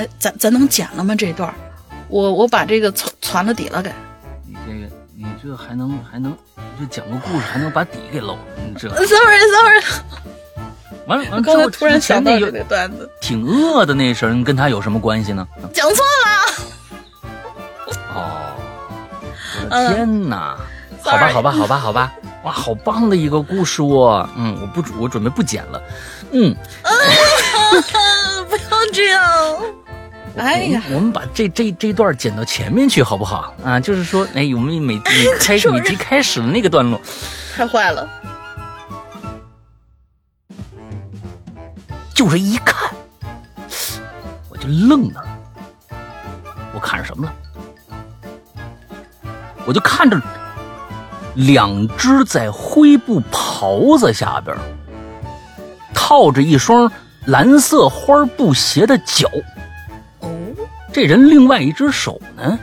哎，咱咱能剪了吗？这段，我我把这个传传了底了给。你这个，你这还能还能，就讲个故事还能把底给漏，你这。Sorry Sorry，完了完了，刚才突然想到有这个段子，挺饿的那声，跟他有什么关系呢？讲错了。哦，我的天哪！好吧，好吧，好吧，好吧，哇，好棒的一个故事哦！嗯，我不，我准备不剪了。嗯，不要这样。哎呀，我们把这这这段剪到前面去好不好？啊，就是说，哎，我们每每 开每集开始的那个段落，太坏了。就是一看，我就愣了。我看着什么了？我就看着两只在灰布袍子下边套着一双蓝色花布鞋的脚。这人另外一只手呢？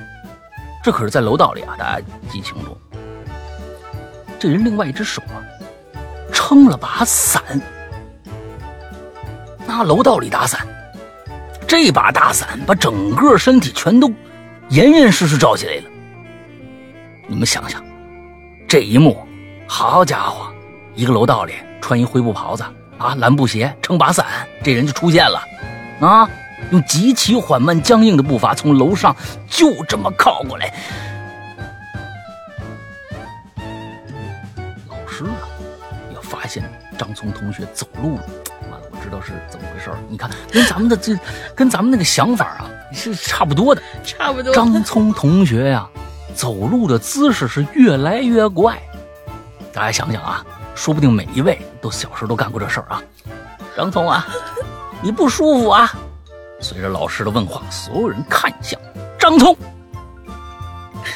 这可是在楼道里啊，大家记清楚。这人另外一只手啊，撑了把伞。那楼道里打伞，这把大伞把整个身体全都严严实实罩起来了。你们想想，这一幕，好家伙，一个楼道里穿一灰布袍子啊，蓝布鞋，撑把伞，这人就出现了，啊，用极其缓慢僵硬的步伐从楼上就这么靠过来。老师啊，要发现张聪同学走路了。完了，我知道是怎么回事儿。你看，跟咱们的这，跟咱们那个想法啊是差不多的。差不多。张聪同学呀、走路的姿势是越来越怪。大家想想啊，说不定每一位都小时候都干过这事儿啊。张聪啊，你不舒服啊？随着老师的问话，所有人看向张聪，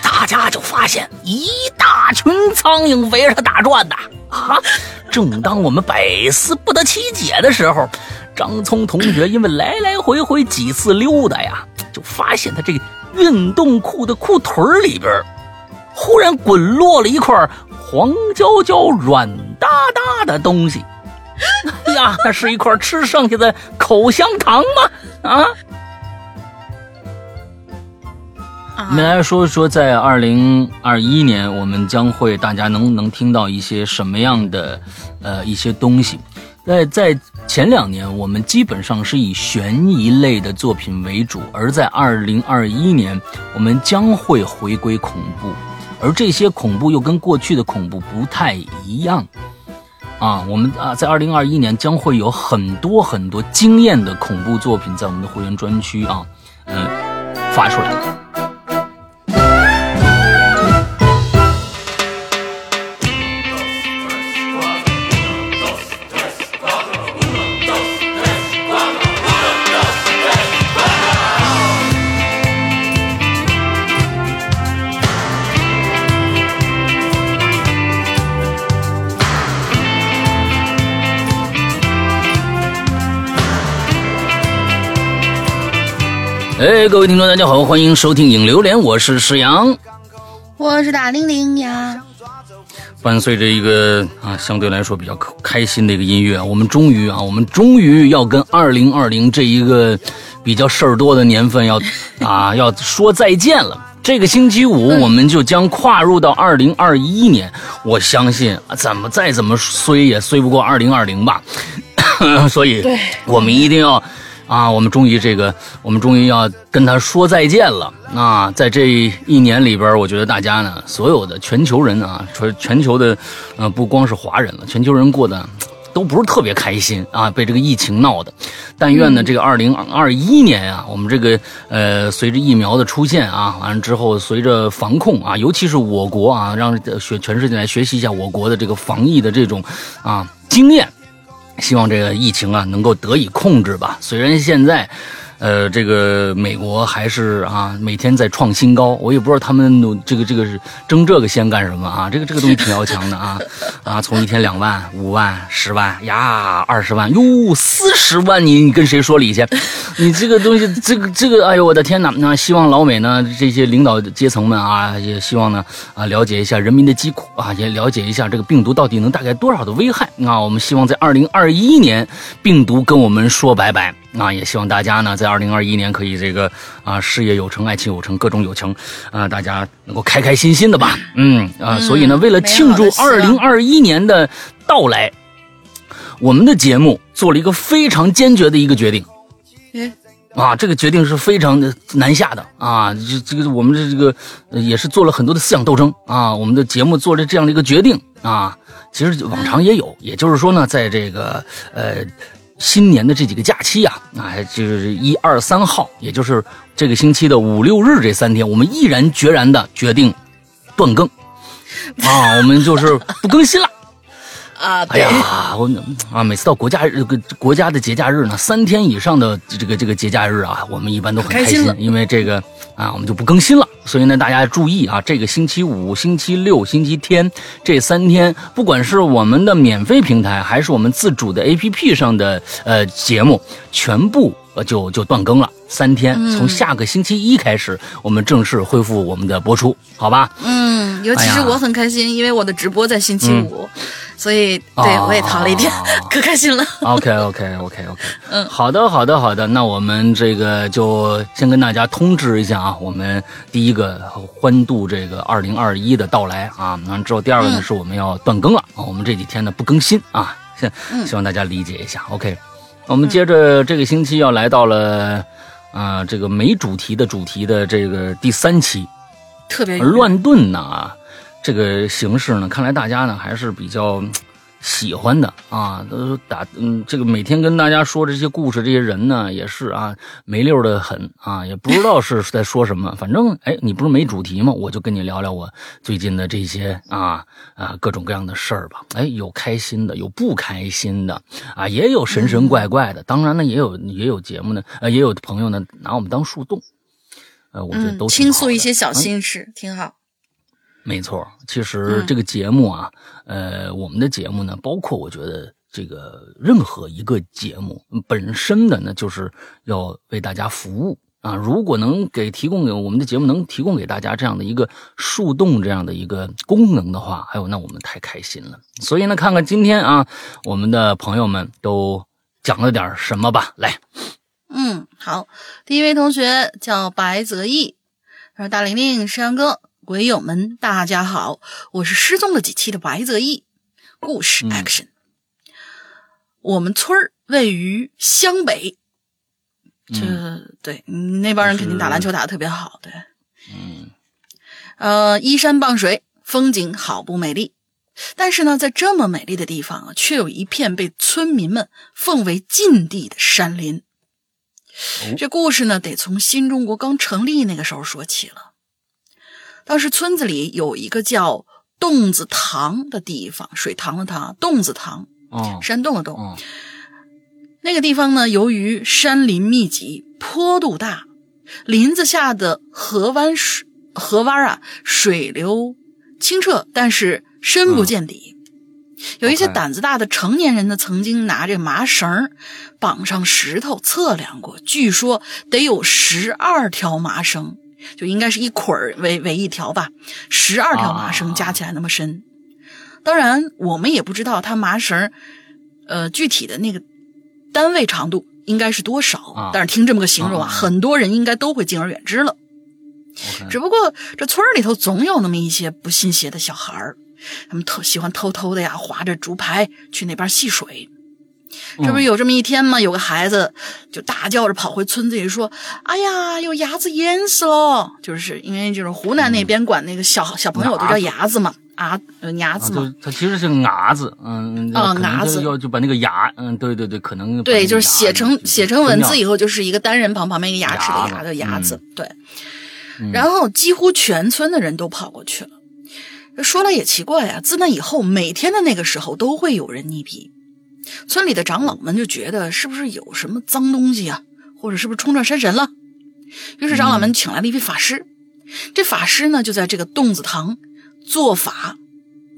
大家就发现一大群苍蝇围着他打转呐！啊！正当我们百思不得其解的时候，张聪同学因为来来回回几次溜达呀，就发现他这个运动裤的裤腿里边，忽然滚落了一块黄焦焦、软哒哒的东西。哎 呀，那是一块吃剩下的口香糖吗？啊！我们来说说，在二零二一年，我们将会大家能能听到一些什么样的呃一些东西。在在前两年，我们基本上是以悬疑类的作品为主，而在二零二一年，我们将会回归恐怖，而这些恐怖又跟过去的恐怖不太一样。啊，我们啊，在二零二一年将会有很多很多惊艳的恐怖作品在我们的会员专区啊，嗯，发出来。哎，各位听众，大家好，欢迎收听影榴莲，我是石阳。我是大玲玲呀。伴随着一个啊相对来说比较开心的一个音乐，我们终于啊，我们终于要跟二零二零这一个比较事儿多的年份要 啊要说再见了。这个星期五，我们就将跨入到二零二一年。我相信啊，怎么再怎么衰也衰不过二零二零吧。所以，我们一定要。啊，我们终于这个，我们终于要跟他说再见了。啊，在这一年里边，我觉得大家呢，所有的全球人啊，全全球的，呃，不光是华人了，全球人过得都不是特别开心啊，被这个疫情闹的。但愿呢，这个二零二一年啊，我们这个呃，随着疫苗的出现啊，完了之后，随着防控啊，尤其是我国啊，让学全世界来学习一下我国的这个防疫的这种啊经验。希望这个疫情啊能够得以控制吧。虽然现在，呃，这个美国还是啊每天在创新高，我也不知道他们努这个这个争这个先干什么啊？这个这个东西挺要强的啊 啊！从一天两万、五万、十万呀，二十万哟，四十万你你跟谁说理去？你这个东西，这个这个，哎呦我的天哪！那希望老美呢这些领导阶层们啊，也希望呢啊了解一下人民的疾苦啊，也了解一下这个病毒到底能带来多少的危害啊！我们希望在二零二一年，病毒跟我们说拜拜那也希望大家呢，在二零二一年可以这个啊事业有成、爱情有成、各种有成啊，大家能够开开心心的吧。嗯啊，所以呢，为了庆祝二零二一年的到来，我们的节目做了一个非常坚决的一个决定。哎，啊，这个决定是非常的难下的啊！这这个我们的这个也是做了很多的思想斗争啊。我们的节目做了这样的一个决定啊，其实往常也有，也就是说呢，在这个呃新年的这几个假期啊，啊，就是一二三号，也就是这个星期的五六日这三天，我们毅然决然的决定断更啊，我们就是不更新了。啊，哎呀，我啊，每次到国家日、国家的节假日呢，三天以上的这个这个节假日啊，我们一般都很开心，因为这个啊，我们就不更新了。所以呢，大家注意啊，这个星期五、星期六、星期天这三天，不管是我们的免费平台，还是我们自主的 APP 上的呃节目，全部就就断更了。三天，从下个星期一开始，我们正式恢复我们的播出，好吧？嗯，尤其是我很开心，因为我的直播在星期五。所以，对我也逃了一天，可开心了。OK，OK，OK，OK。嗯，好的，好的，好的。那我们这个就先跟大家通知一下啊，我们第一个欢度这个二零二一的到来啊。完之后，第二个呢是我们要断更了啊，我们这几天呢不更新啊，希希望大家理解一下。OK，我们接着这个星期要来到了啊，这个没主题的主题的这个第三期，特别乱炖呐。这个形式呢，看来大家呢还是比较喜欢的啊。都打嗯，这个每天跟大家说这些故事，这些人呢也是啊，没溜的很啊，也不知道是在说什么。反正哎，你不是没主题吗？我就跟你聊聊我最近的这些啊啊各种各样的事儿吧。哎，有开心的，有不开心的啊，也有神神怪怪的。当然呢，也有也有节目呢，呃，也有朋友呢拿我们当树洞，呃，我觉得都倾诉一些小心事，挺好。没错，其实这个节目啊，呃，我们的节目呢，包括我觉得这个任何一个节目本身的呢，就是要为大家服务啊。如果能给提供给我们的节目能提供给大家这样的一个树洞这样的一个功能的话，哎呦，那我们太开心了。所以呢，看看今天啊，我们的朋友们都讲了点什么吧。来，嗯，好，第一位同学叫白泽义，他说：“大玲玲，山哥。”鬼友们，大家好，我是失踪了几期的白泽义。故事 action，我们村儿位于湘北，这对那帮人肯定打篮球打的特别好，对，嗯，呃，依山傍水，风景好不美丽。但是呢，在这么美丽的地方啊，却有一片被村民们奉为禁地的山林。这故事呢，得从新中国刚成立那个时候说起了。当时村子里有一个叫洞子塘的地方，水塘的塘，洞子塘，哦，山洞的洞。那个地方呢，由于山林密集，坡度大，林子下的河湾水河湾啊，水流清澈，但是深不见底。有一些胆子大的成年人呢，曾经拿着麻绳绑上石头测量过，据说得有十二条麻绳。就应该是一捆儿为为一条吧，十二条麻绳加起来那么深。当然，我们也不知道它麻绳，呃，具体的那个单位长度应该是多少。但是听这么个形容啊，很多人应该都会敬而远之了。只不过这村里头总有那么一些不信邪的小孩儿，他们偷喜欢偷偷的呀，划着竹排去那边戏水。这不是有这么一天吗？有个孩子就大叫着跑回村子里说：“哎呀，有伢子淹死了！”就是因为就是湖南那边管那个小小朋友都叫伢子嘛，啊，伢子嘛。他其实是伢子，嗯，啊，伢子要就把那个牙，嗯，对对对，可能对，就是写成写成文字以后就是一个单人旁，旁边一个牙齿的牙的牙子，对。然后几乎全村的人都跑过去了。说来也奇怪呀，自那以后，每天的那个时候都会有人溺毙。村里的长老们就觉得是不是有什么脏东西啊，或者是不是冲撞山神了？于是长老们请来了一位法师。这法师呢，就在这个洞子堂做法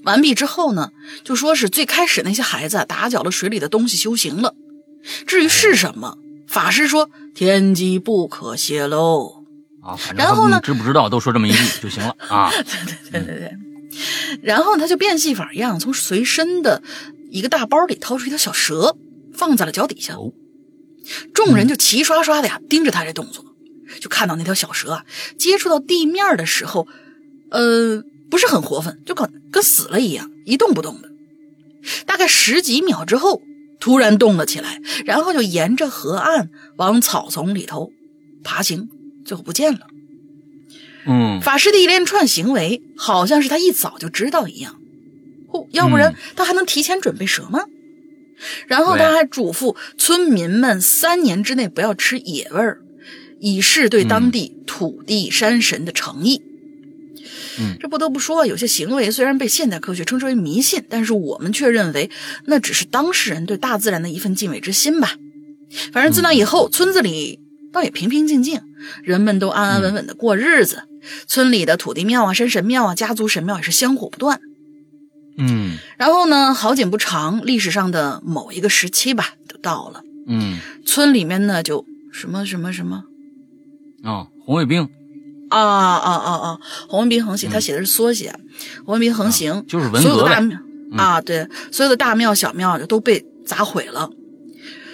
完毕之后呢，就说是最开始那些孩子打搅了水里的东西修行了。至于是什么，法师说天机不可泄露啊。然后呢，知不知道都说这么一句就行了啊。对对对对对。然后他就变戏法一样，从随身的。一个大包里掏出一条小蛇，放在了脚底下。众人就齐刷刷的呀盯着他这动作，就看到那条小蛇啊接触到地面的时候，呃，不是很活泛，就跟跟死了一样，一动不动的。大概十几秒之后，突然动了起来，然后就沿着河岸往草丛里头爬行，最后不见了。嗯，法师的一连串行为，好像是他一早就知道一样。哦，要不然他还能提前准备蛇吗？然后他还嘱咐村民们三年之内不要吃野味儿，以示对当地土地山神的诚意。嗯，这不得不说，有些行为虽然被现代科学称之为迷信，但是我们却认为那只是当事人对大自然的一份敬畏之心吧。反正自那以后，村子里倒也平平静静，人们都安安稳稳的过日子。村里的土地庙啊、山神庙啊、家族神庙也是香火不断。嗯然后呢，好景不长，历史上的某一个时期吧，就到了。嗯村里面呢，就什么什么什么啊，红卫兵啊啊啊啊，红卫兵横行，他写的是缩写，红卫兵横行，嗯就是文所有革呗。的大庙啊，对，所有的大庙小庙就都被砸毁了。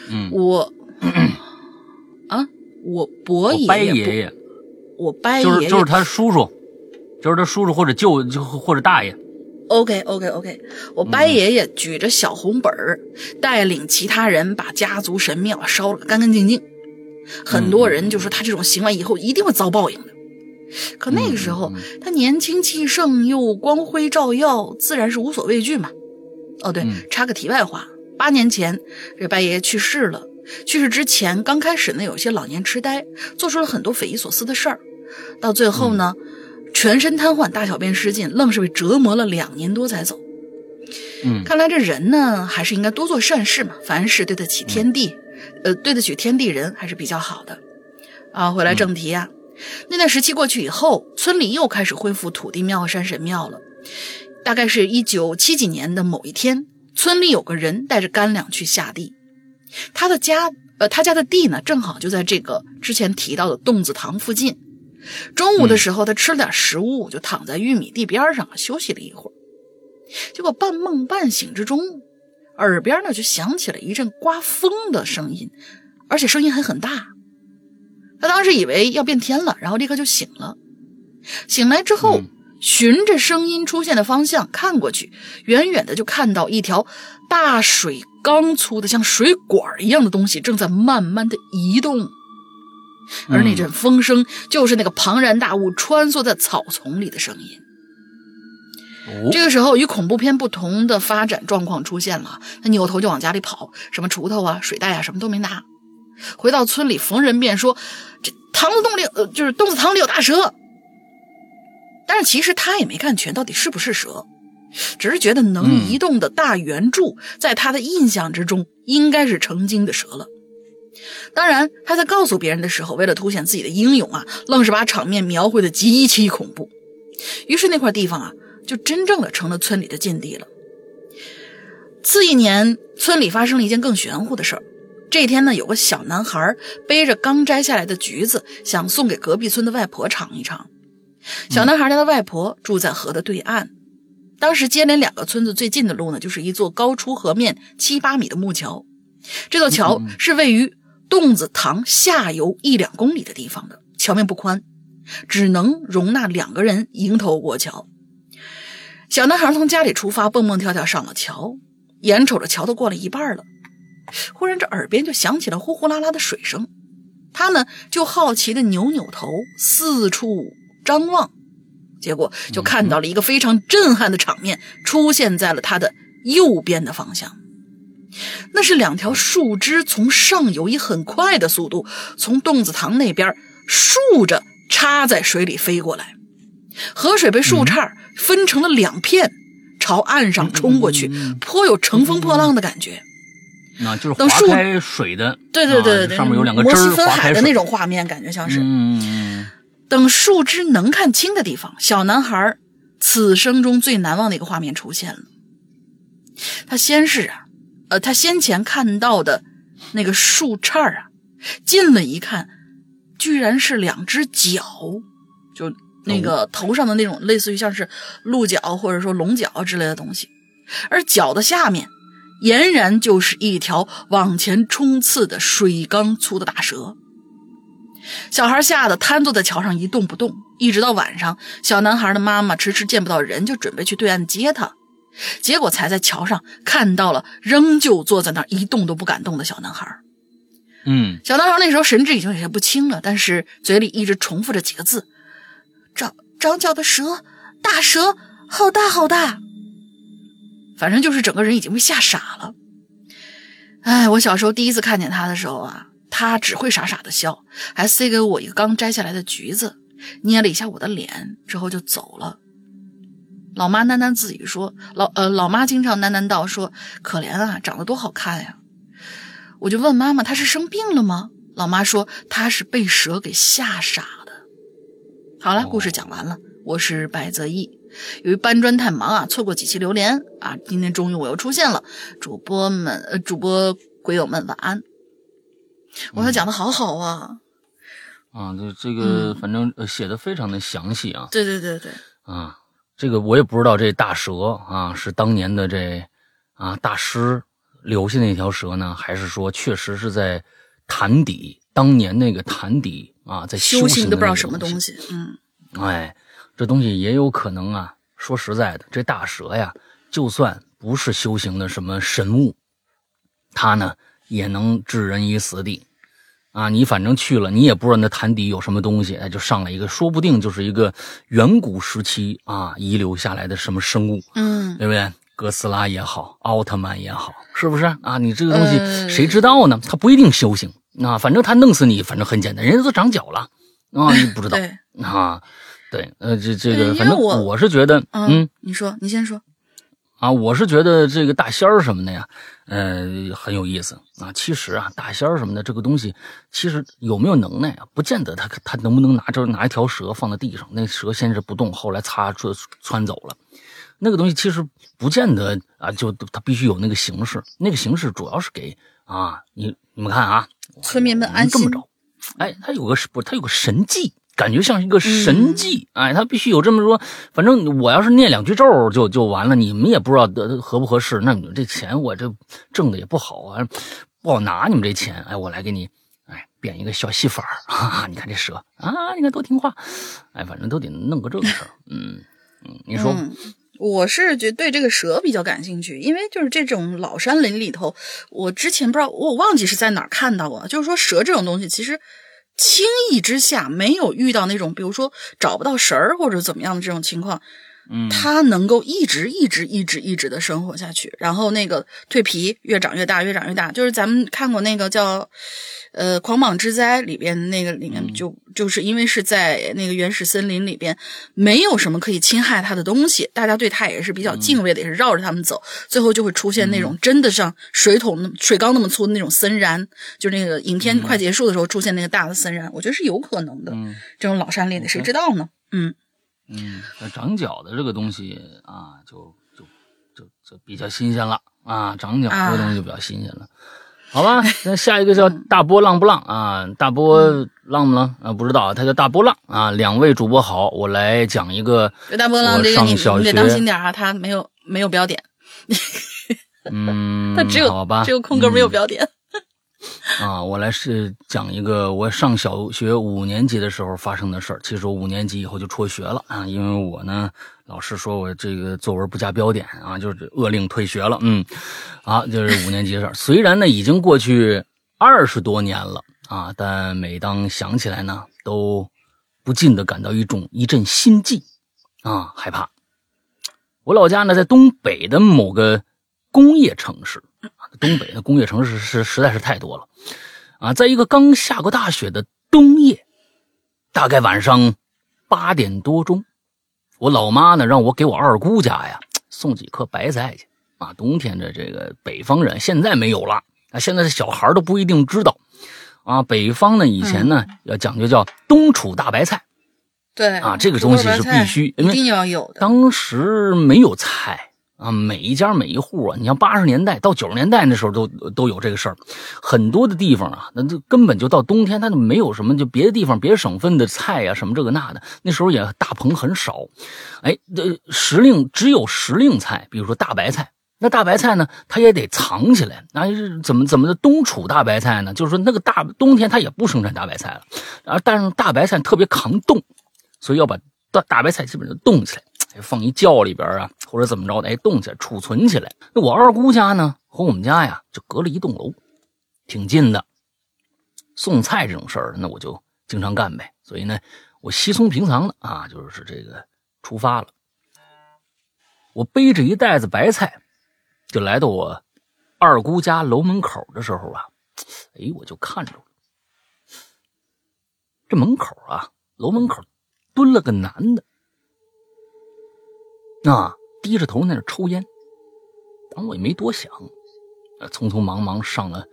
嗯，我 啊，我伯我伯爷爷我伯爷爷就是就是他叔叔，就是他叔叔或者舅就或者大爷。OK OK OK，我白爷爷举着小红本儿，带领其他人把家族神庙烧了个干干净净。很多人就说他这种行为以后一定会遭报应的。可那个时候他年轻气盛又光辉照耀，自然是无所畏惧嘛。哦，对，插个题外话，八年前这白爷爷去世了。去世之前，刚开始呢有些老年痴呆，做出了很多匪夷所思的事儿，到最后呢。全身瘫痪，大小便失禁，愣是被折磨了两年多才走。嗯，看来这人呢，还是应该多做善事嘛。凡事对得起天地，呃，对得起天地人还是比较好的。啊，回来正题啊，那段时期过去以后，村里又开始恢复土地庙和山神庙了。大概是一九七几年的某一天，村里有个人带着干粮去下地，他的家，呃，他家的地呢，正好就在这个之前提到的洞子塘附近。中午的时候，他吃了点食物，就躺在玉米地边上休息了一会儿。结果半梦半醒之中，耳边呢就响起了一阵刮风的声音，而且声音还很大。他当时以为要变天了，然后立刻就醒了。醒来之后，循着声音出现的方向看过去，远远的就看到一条大水缸粗的像水管一样的东西正在慢慢的移动。而那阵风声，就是那个庞然大物穿梭在草丛里的声音。哦，这个时候，与恐怖片不同的发展状况出现了。他扭头就往家里跑，什么锄头啊、水袋啊，什么都没拿。回到村里，逢人便说：“这塘子洞里，呃，就是洞子塘里有大蛇。”但是其实他也没看全，到底是不是蛇，只是觉得能移动的大圆柱，在他的印象之中应该是成精的蛇了。当然，他在告诉别人的时候，为了凸显自己的英勇啊，愣是把场面描绘的极其恐怖。于是那块地方啊，就真正的成了村里的禁地了。次一年，村里发生了一件更玄乎的事儿。这天呢，有个小男孩背着刚摘下来的橘子，想送给隔壁村的外婆尝一尝。小男孩家的外婆住在河的对岸，当时接连两个村子最近的路呢，就是一座高出河面七八米的木桥。这座桥是位于洞子塘下游一两公里的地方的，桥面不宽，只能容纳两个人迎头过桥。小男孩从家里出发，蹦蹦跳跳上了桥，眼瞅着桥都过了一半了，忽然这耳边就响起了呼呼啦啦的水声，他呢就好奇的扭扭头，四处张望，结果就看到了一个非常震撼的场面出现在了他的右边的方向。那是两条树枝从上游以很快的速度从洞子塘那边竖着插在水里飞过来，河水被树杈分成了两片，朝岸上冲过去，颇有乘风破浪的感觉。那就是划开水的，对对对对啊，上面有两个枝摩西儿划开水分海的那种画面，感觉像是。等树枝能看清的地方，小男孩此生中最难忘的一个画面出现了。他先是啊，呃，他先前看到的那个树杈啊，近了一看，居然是两只脚，就那个头上的那种类似于像是鹿角或者说龙角之类的东西，而脚的下面俨然就是一条往前冲刺的水缸粗的大蛇。小孩吓得瘫坐在桥上一动不动，一直到晚上，小男孩的妈妈迟迟见不到人，就准备去对岸接他，结果才在桥上看到了仍旧坐在那儿一动都不敢动的小男孩。嗯，小男孩那时候神志已经有些不清了，但是嘴里一直重复着几个字：“长长脚的蛇，大蛇，好大好大。”反正就是整个人已经被吓傻了。哎，我小时候第一次看见他的时候啊，他只会傻傻的笑，还塞给我一个刚摘下来的橘子，捏了一下我的脸，之后就走了。老妈喃喃自语说：“老呃，老妈经常喃喃道说，可怜啊，长得多好看呀。”我就问妈妈：“她是生病了吗？”老妈说：“她是被蛇给吓傻的。”好了，故事讲完了。我是百泽义。由于搬砖太忙啊，错过几期榴莲啊，今天终于我又出现了。主播们，呃，主播鬼友们，晚安。我说讲的好好啊。啊，这这个反正写的非常的详细啊。对对对对。啊，这个我也不知道，这大蛇啊是当年的这啊大师。留下那条蛇呢？还是说确实是在潭底？当年那个潭底啊，在修行都不知道什么东西。嗯，哎，这东西也有可能啊。说实在的，这大蛇呀，就算不是修行的什么神物，它呢也能置人于死地啊。你反正去了，你也不知道那潭底有什么东西，哎，就上来一个，说不定就是一个远古时期啊遗留下来的什么生物，嗯，对不对？哥斯拉也好，奥特曼也好，是不是啊？你这个东西谁知道呢？他不一定修行啊，反正他弄死你，反正很简单，人家都长脚了啊，你不知道啊？对，呃，这这个，反正我是觉得，嗯，你说，你先说啊，我是觉得这个大仙儿什么的呀，呃，很有意思啊。其实啊，大仙儿什么的这个东西，其实有没有能耐啊？不见得他他能不能拿着拿一条蛇放在地上，那蛇先是不动，后来擦穿穿走了。那个东西其实不见得啊，就它必须有那个形式。那个形式主要是给啊，你你们看啊，村民们安心。这么着，哎，它有个不，它有个神迹，感觉像一个神迹。哎，他必须有这么说。反正我要是念两句咒就就完了，你们也不知道得合不合适。那你们这钱我这挣的也不好啊，不好拿你们这钱。哎，我来给你哎变一个小戏法儿。哈哈，你看这蛇啊，你看多听话。哎，反正都得弄个这个事儿。嗯嗯，你说。我是觉对这个蛇比较感兴趣，因为就是这种老山林里头，我之前不知道我忘记是在哪儿看到过，就是说蛇这种东西其实轻易之下没有遇到那种，比如说找不到神儿或者怎么样的这种情况，嗯，它能够一直一直一直一直的生活下去，然后那个蜕皮越长越大越长越大，就是咱们看过那个叫。呃，狂蟒之灾里边那个里面就就是因为是在那个原始森林里边，没有什么可以侵害它的东西，大家对它也是比较敬畏的，也是绕着它们走，最后就会出现那种真的像水桶、水缸那么粗的那种森蚺，就那个影片快结束的时候出现那个大的森蚺，我觉得是有可能的。这种老山林的，谁知道呢？嗯嗯，那长脚的这个东西啊，就就就就比较新鲜了啊，长脚这个东西就比较新鲜了。好吧，那下一个叫大波浪不浪啊？大波浪不浪啊？不知道，他叫大波浪啊。两位主播好，我来讲一个。大波浪这个你你得当心点啊，他没有没有标点。嗯，他只有好吧，只有空格没有标点。啊，我来是讲一个我上小学五年级的时候发生的事儿。其实我五年级以后就辍学了啊，因为我呢，老师说我这个作文不加标点啊，就是勒令退学了。嗯，啊，就是五年级的事儿。虽然呢已经过去二十多年了啊，但每当想起来呢，都不禁的感到一种一阵心悸啊，害怕。我老家呢在东北的某个工业城市。东北的工业城市是实在是太多了，啊，在一个刚下过大雪的冬夜，大概晚上八点多钟，我老妈呢让我给我二姑家呀送几颗白菜去。啊，冬天的这个北方人现在没有了，啊，现在的小孩都不一定知道，啊，北方呢以前呢要讲究叫冬储大白菜，对，啊，这个东西是必须，一定要有的。当时没有菜。啊，每一家每一户啊，你像八十年代到九十年代那时候都都有这个事儿，很多的地方啊，那就根本就到冬天，它就没有什么，就别的地方别的省份的菜呀，什么这个那的，那时候也大棚很少，哎，这时令只有时令菜，比如说大白菜那大白菜呢，它也得藏起来。那是怎么怎么的冬储大白菜呢？就是说那个大冬天它也不生产大白菜了，啊，但是大白菜特别抗冻，所以要把大大白菜基本上冻起来，放一窖里边啊，或者怎么着的，哎，冻起来储存起来。那我二姑家呢和我们家呀就隔了一栋楼，挺近的。送菜这种事儿，那我就经常干呗。所以呢，我稀松平常的啊，就是这个出发了。我背着一袋子白菜，就来到我二姑家楼门口的时候啊，哎，我就看着，这门口啊，楼门口蹲了个男的，啊，低着头在那抽烟。当我也没多想，匆匆忙忙上了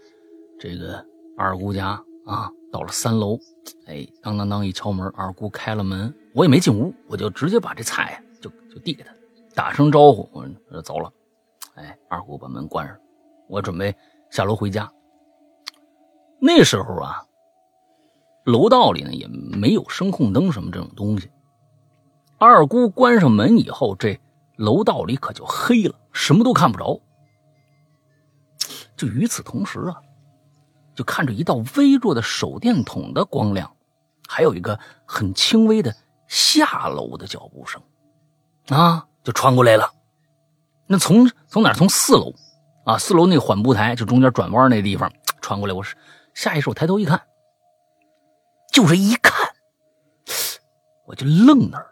这个二姑家啊，到了三楼，哎，当当当一敲门，二姑开了门，我也没进屋，我就直接把这菜就就递给他。打声招呼，我说走了。哎，二姑把门关上，我准备下楼回家。那时候啊，楼道里呢也没有声控灯什么这种东西。二姑关上门以后，这楼道里可就黑了，什么都看不着。就与此同时啊，就看着一道微弱的手电筒的光亮，还有一个很轻微的下楼的脚步声，啊。就穿过来了，那从从哪？从四楼，啊，四楼那缓步台，就中间转弯那地方穿过来。我是下意识，我抬头一看，就这一看，我就愣那儿了。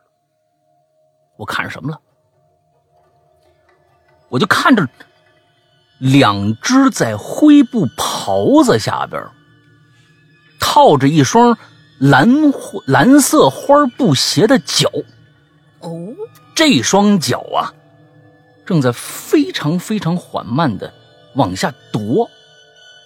我看什么了？我就看着两只在灰布袍子下边套着一双蓝蓝色花布鞋的脚。哦。这双脚啊，正在非常非常缓慢的往下踱，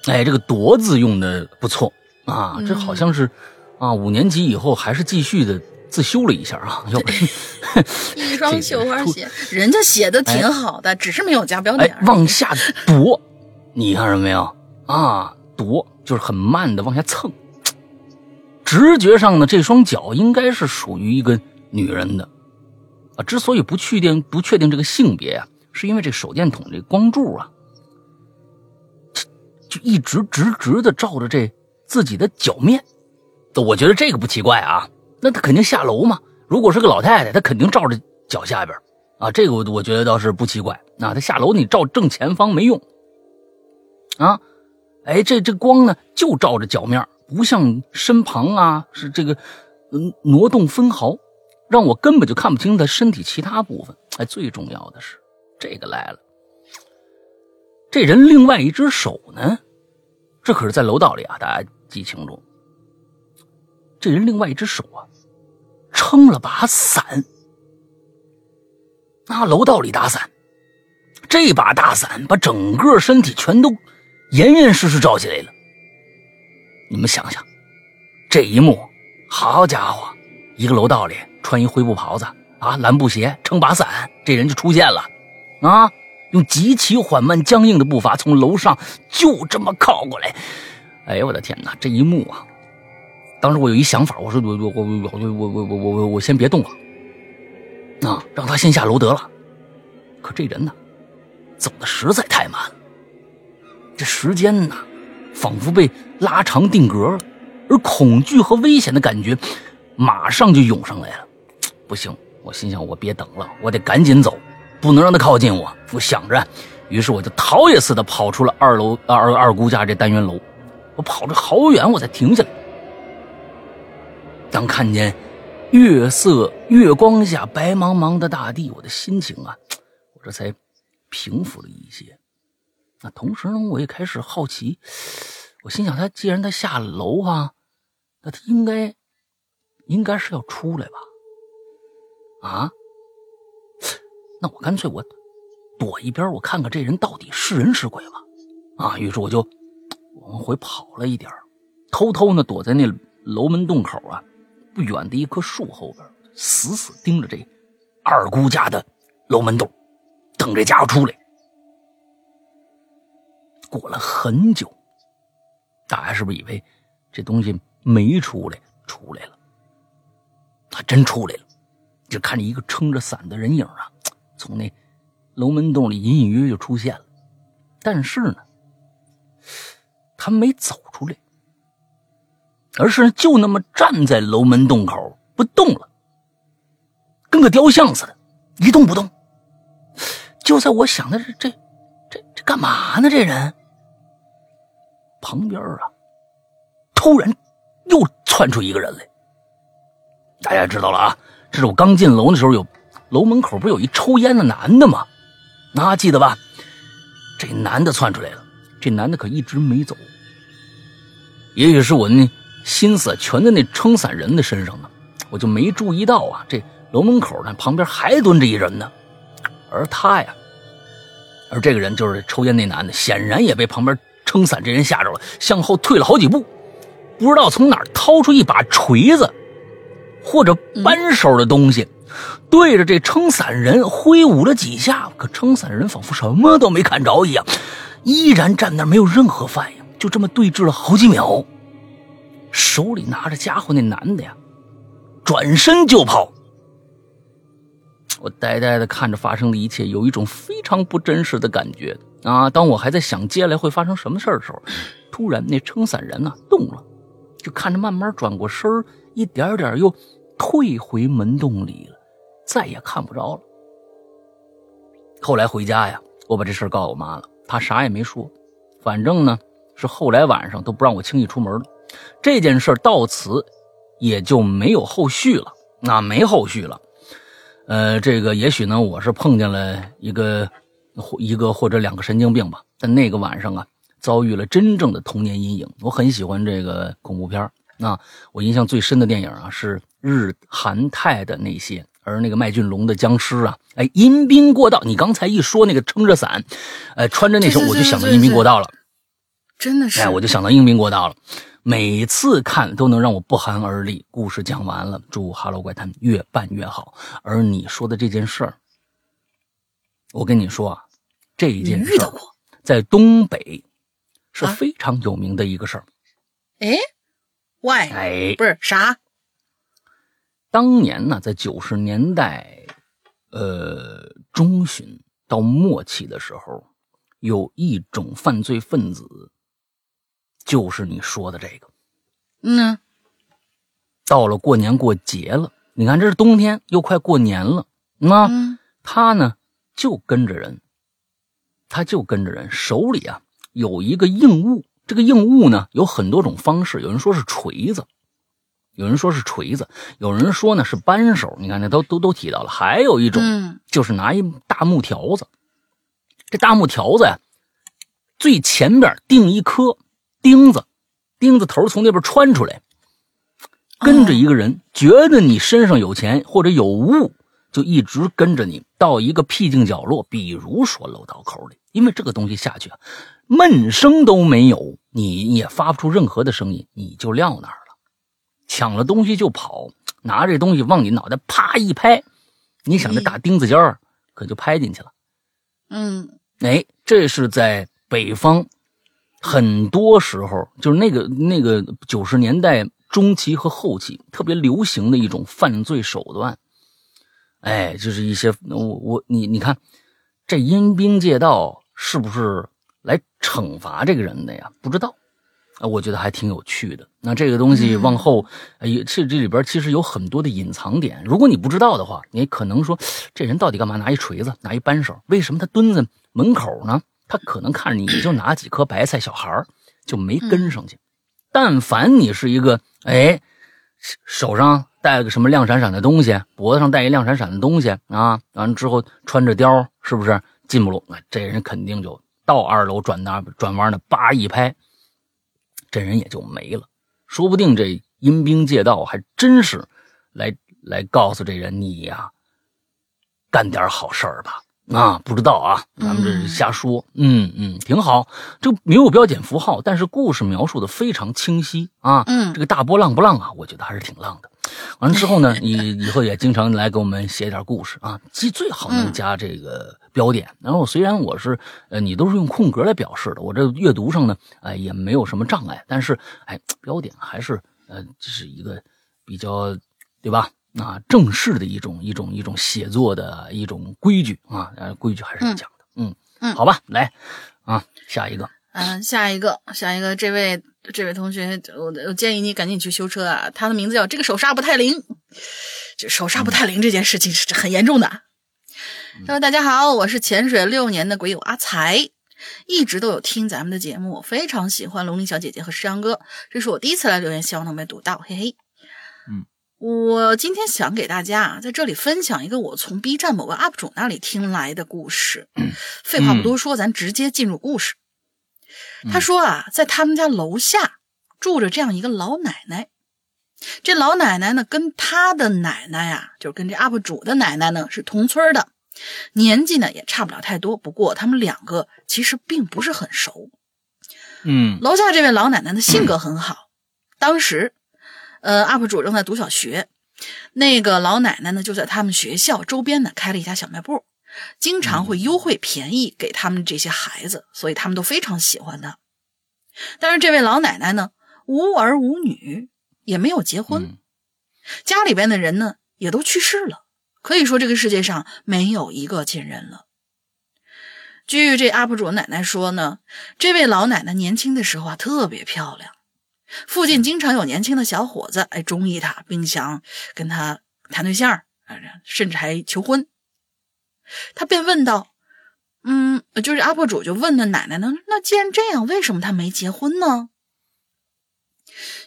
哎，这个“踱”字用的不错啊，这好像是啊，五年级以后还是继续的自修了一下啊，要不 一双绣花鞋，人家写的挺好的，只是没有加标点。往下踱，你看着没有啊？踱就是很慢的往下蹭，直觉上呢，这双脚应该是属于一个女人的。啊，之所以不确定不确定这个性别啊，是因为这手电筒这光柱啊，就一直直直的照着这自己的脚面。我觉得这个不奇怪啊，那他肯定下楼嘛。如果是个老太太，她肯定照着脚下边啊。这个我我觉得倒是不奇怪。那她下楼你照正前方没用啊。哎，这这光呢就照着脚面，不像身旁啊是这个嗯挪动分毫。让我根本就看不清他身体其他部分。哎，最重要的是，这个来了，这人另外一只手呢？这可是在楼道里啊，大家记清楚。这人另外一只手啊，撑了把伞。那楼道里打伞，这把大伞把整个身体全都严严实实罩起来了。你们想想，这一幕，好家伙，一个楼道里。穿一灰布袍子啊，蓝布鞋，撑把伞，这人就出现了，啊，用极其缓慢、僵硬的步伐从楼上就这么靠过来。哎呦我的天哪，这一幕啊！当时我有一想法，我说我我我我我我我我我先别动了，啊，让他先下楼得了。可这人呢，走的实在太慢了，这时间呢，仿佛被拉长定格了，而恐惧和危险的感觉马上就涌上来了。不行，我心想，我别等了，我得赶紧走，不能让他靠近我。我想着，于是我就逃也似的跑出了二楼二二姑家这单元楼。我跑着好远，我才停下来。当看见月色、月光下白茫茫的大地，我的心情啊，我这才平复了一些。那同时呢，我也开始好奇。我心想，他既然他下楼啊，那他应该应该是要出来吧。啊，那我干脆我躲一边，我看看这人到底是人是鬼吧。啊，于是我就往回跑了一点偷偷呢躲在那楼门洞口啊不远的一棵树后边，死死盯着这二姑家的楼门洞，等这家伙出来。过了很久，大家是不是以为这东西没出来？出来了，他真出来了。就看着一个撑着伞的人影啊，从那楼门洞里隐隐约约就出现了，但是呢，他没走出来，而是就那么站在楼门洞口不动了，跟个雕像似的，一动不动。就在我想的是这这这干嘛呢？这人旁边啊，突然又窜出一个人来。大家知道了啊，这是我刚进楼的时候，有楼门口不是有一抽烟的男的吗？那记得吧？这男的窜出来了，这男的可一直没走。也许是我那心思全在那撑伞人的身上呢，我就没注意到啊。这楼门口呢，旁边还蹲着一人呢，而他呀，而这个人就是抽烟那男的，显然也被旁边撑伞这人吓着了，向后退了好几步，不知道从哪儿掏出一把锤子。或者扳手的东西，对着这撑伞人挥舞了几下，可撑伞人仿佛什么都没看着一样，依然站那没有任何反应。就这么对峙了好几秒，手里拿着家伙那男的呀，转身就跑。我呆呆的看着发生的一切，有一种非常不真实的感觉啊！当我还在想接下来会发生什么事儿的时候，突然那撑伞人呢动了，就看着慢慢转过身一点点又。退回门洞里了，再也看不着了。后来回家呀，我把这事告诉我妈了，她啥也没说。反正呢，是后来晚上都不让我轻易出门了。这件事到此也就没有后续了，那没后续了。呃，这个也许呢，我是碰见了一个一个或者两个神经病吧。但那个晚上啊，遭遇了真正的童年阴影。我很喜欢这个恐怖片那我印象最深的电影啊，是日韩泰的那些，而那个麦浚龙的僵尸啊，哎，阴兵过道。你刚才一说那个撑着伞，哎，穿着那身，我就想到阴兵过道了。真的是，哎，我就想到阴兵过道了。每次看都能让我不寒而栗。故事讲完了，祝《哈喽怪谈》越办越好。而你说的这件事儿，我跟你说啊，这件事在东北是非常有名的一个事儿。哎。Why？哎，不是啥。当年呢，在九十年代，呃，中旬到末期的时候，有一种犯罪分子，就是你说的这个。嗯。到了过年过节了，你看这是冬天，又快过年了，那他呢就跟着人，他就跟着人，手里啊有一个硬物。这个硬物呢有很多种方式，有人说是锤子，有人说是锤子，有人说呢是扳手。你看，那都都都提到了。还有一种就是拿一大木条子，这大木条子呀，最前边钉一颗钉子，钉子头从那边穿出来，跟着一个人，觉得你身上有钱或者有物，就一直跟着你到一个僻静角落，比如说楼道口里，因为这个东西下去啊。闷声都没有，你也发不出任何的声音，你就撂那儿了。抢了东西就跑，拿这东西往你脑袋啪一拍，你想这大钉子尖儿可就拍进去了。嗯，哎，这是在北方，很多时候就是那个那个九十年代中期和后期特别流行的一种犯罪手段。哎，就是一些我我你你看，这阴兵借道是不是？来惩罚这个人的呀？不知道，我觉得还挺有趣的。那这个东西往后，也这这里边其实有很多的隐藏点。如果你不知道的话，你可能说这人到底干嘛？拿一锤子，拿一扳手，为什么他蹲在门口呢？他可能看着你就拿几颗白菜，小孩就没跟上去。但凡你是一个哎，手上戴个什么亮闪闪的东西，脖子上戴一亮闪闪的东西啊，完了之后穿着貂，是不是进不路？那这人肯定就。到二楼转那转弯呢，叭一拍，这人也就没了。说不定这阴兵借道还真是来来告诉这人，你呀，干点好事儿吧。啊，不知道啊，咱们这是瞎说。嗯嗯，挺好。这没有标点符号，但是故事描述的非常清晰啊。嗯，这个大波浪不浪啊？我觉得还是挺浪的。完了之后呢，你以后也经常来给我们写点故事啊。其实最好能加这个标点。然后虽然我是呃，你都是用空格来表示的，我这阅读上呢，哎，也没有什么障碍。但是哎，标点还是呃，这是一个比较，对吧？啊正式的一种一种一种写作的一种规矩啊，呃，规矩还是要讲的。嗯嗯好吧，来啊，下一个。嗯，下一个，下一个，这位这位同学，我我建议你赶紧去修车啊！他的名字叫这个手刹不太灵，这手刹不太灵这件事情是很严重的。他说：“大家好，我是潜水六年的鬼友阿才，一直都有听咱们的节目，非常喜欢龙鳞小姐姐和石阳哥。这是我第一次来留言，希望能被读到，嘿嘿。嗯，我今天想给大家啊，在这里分享一个我从 B 站某个 UP 主那里听来的故事。废话不多说，咱直接进入故事。他说啊，在他们家楼下住着这样一个老奶奶。这老奶奶呢，跟他的奶奶呀、就是跟这 UP 主的奶奶呢是同村的，年纪呢也差不了太多。不过他们两个其实并不是很熟。嗯楼下这位老奶奶的性格很好，当时，呃，UP 主正在读小学，那个老奶奶呢就在他们学校周边呢开了一家小卖部，经常会优惠便宜给他们这些孩子，所以他们都非常喜欢她。但是这位老奶奶呢，无儿无女，也没有结婚，嗯家里边的人呢也都去世了，可以说这个世界上没有一个亲人了。据这 UP 主奶奶说呢，这位老奶奶年轻的时候啊特别漂亮，附近经常有年轻的小伙子哎中意她，并想跟她谈对象，啊甚至还求婚。她便问道：“嗯，就是 UP 主就问那奶奶呢，那既然这样，为什么她没结婚呢？”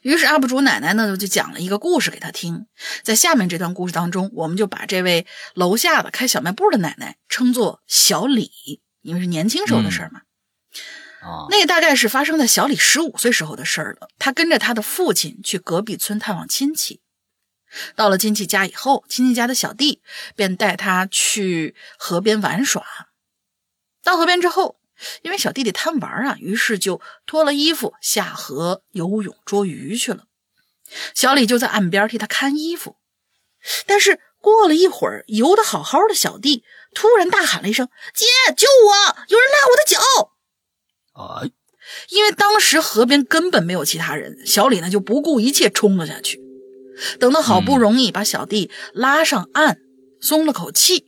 于是 UP 主奶奶呢就讲了一个故事给他听，在下面这段故事当中，我们就把这位楼下的开小卖部的奶奶称作小李，因为是年轻时候的事儿嘛。啊，那大概是发生在小李十五岁时候的事儿了。他跟着他的父亲去隔壁村探望亲戚，到了亲戚家以后，亲戚家的小弟便带他去河边玩耍。到河边之后，因为小弟弟贪玩啊，于是就脱了衣服下河游泳捉鱼去了。小李就在岸边替他看衣服，但是过了一会儿，游得好好的小弟突然大喊了一声：“姐，救我！有人拉我的脚！”啊，因为当时河边根本没有其他人，小李呢就不顾一切冲了下去。等到好不容易把小弟拉上岸，松了口气，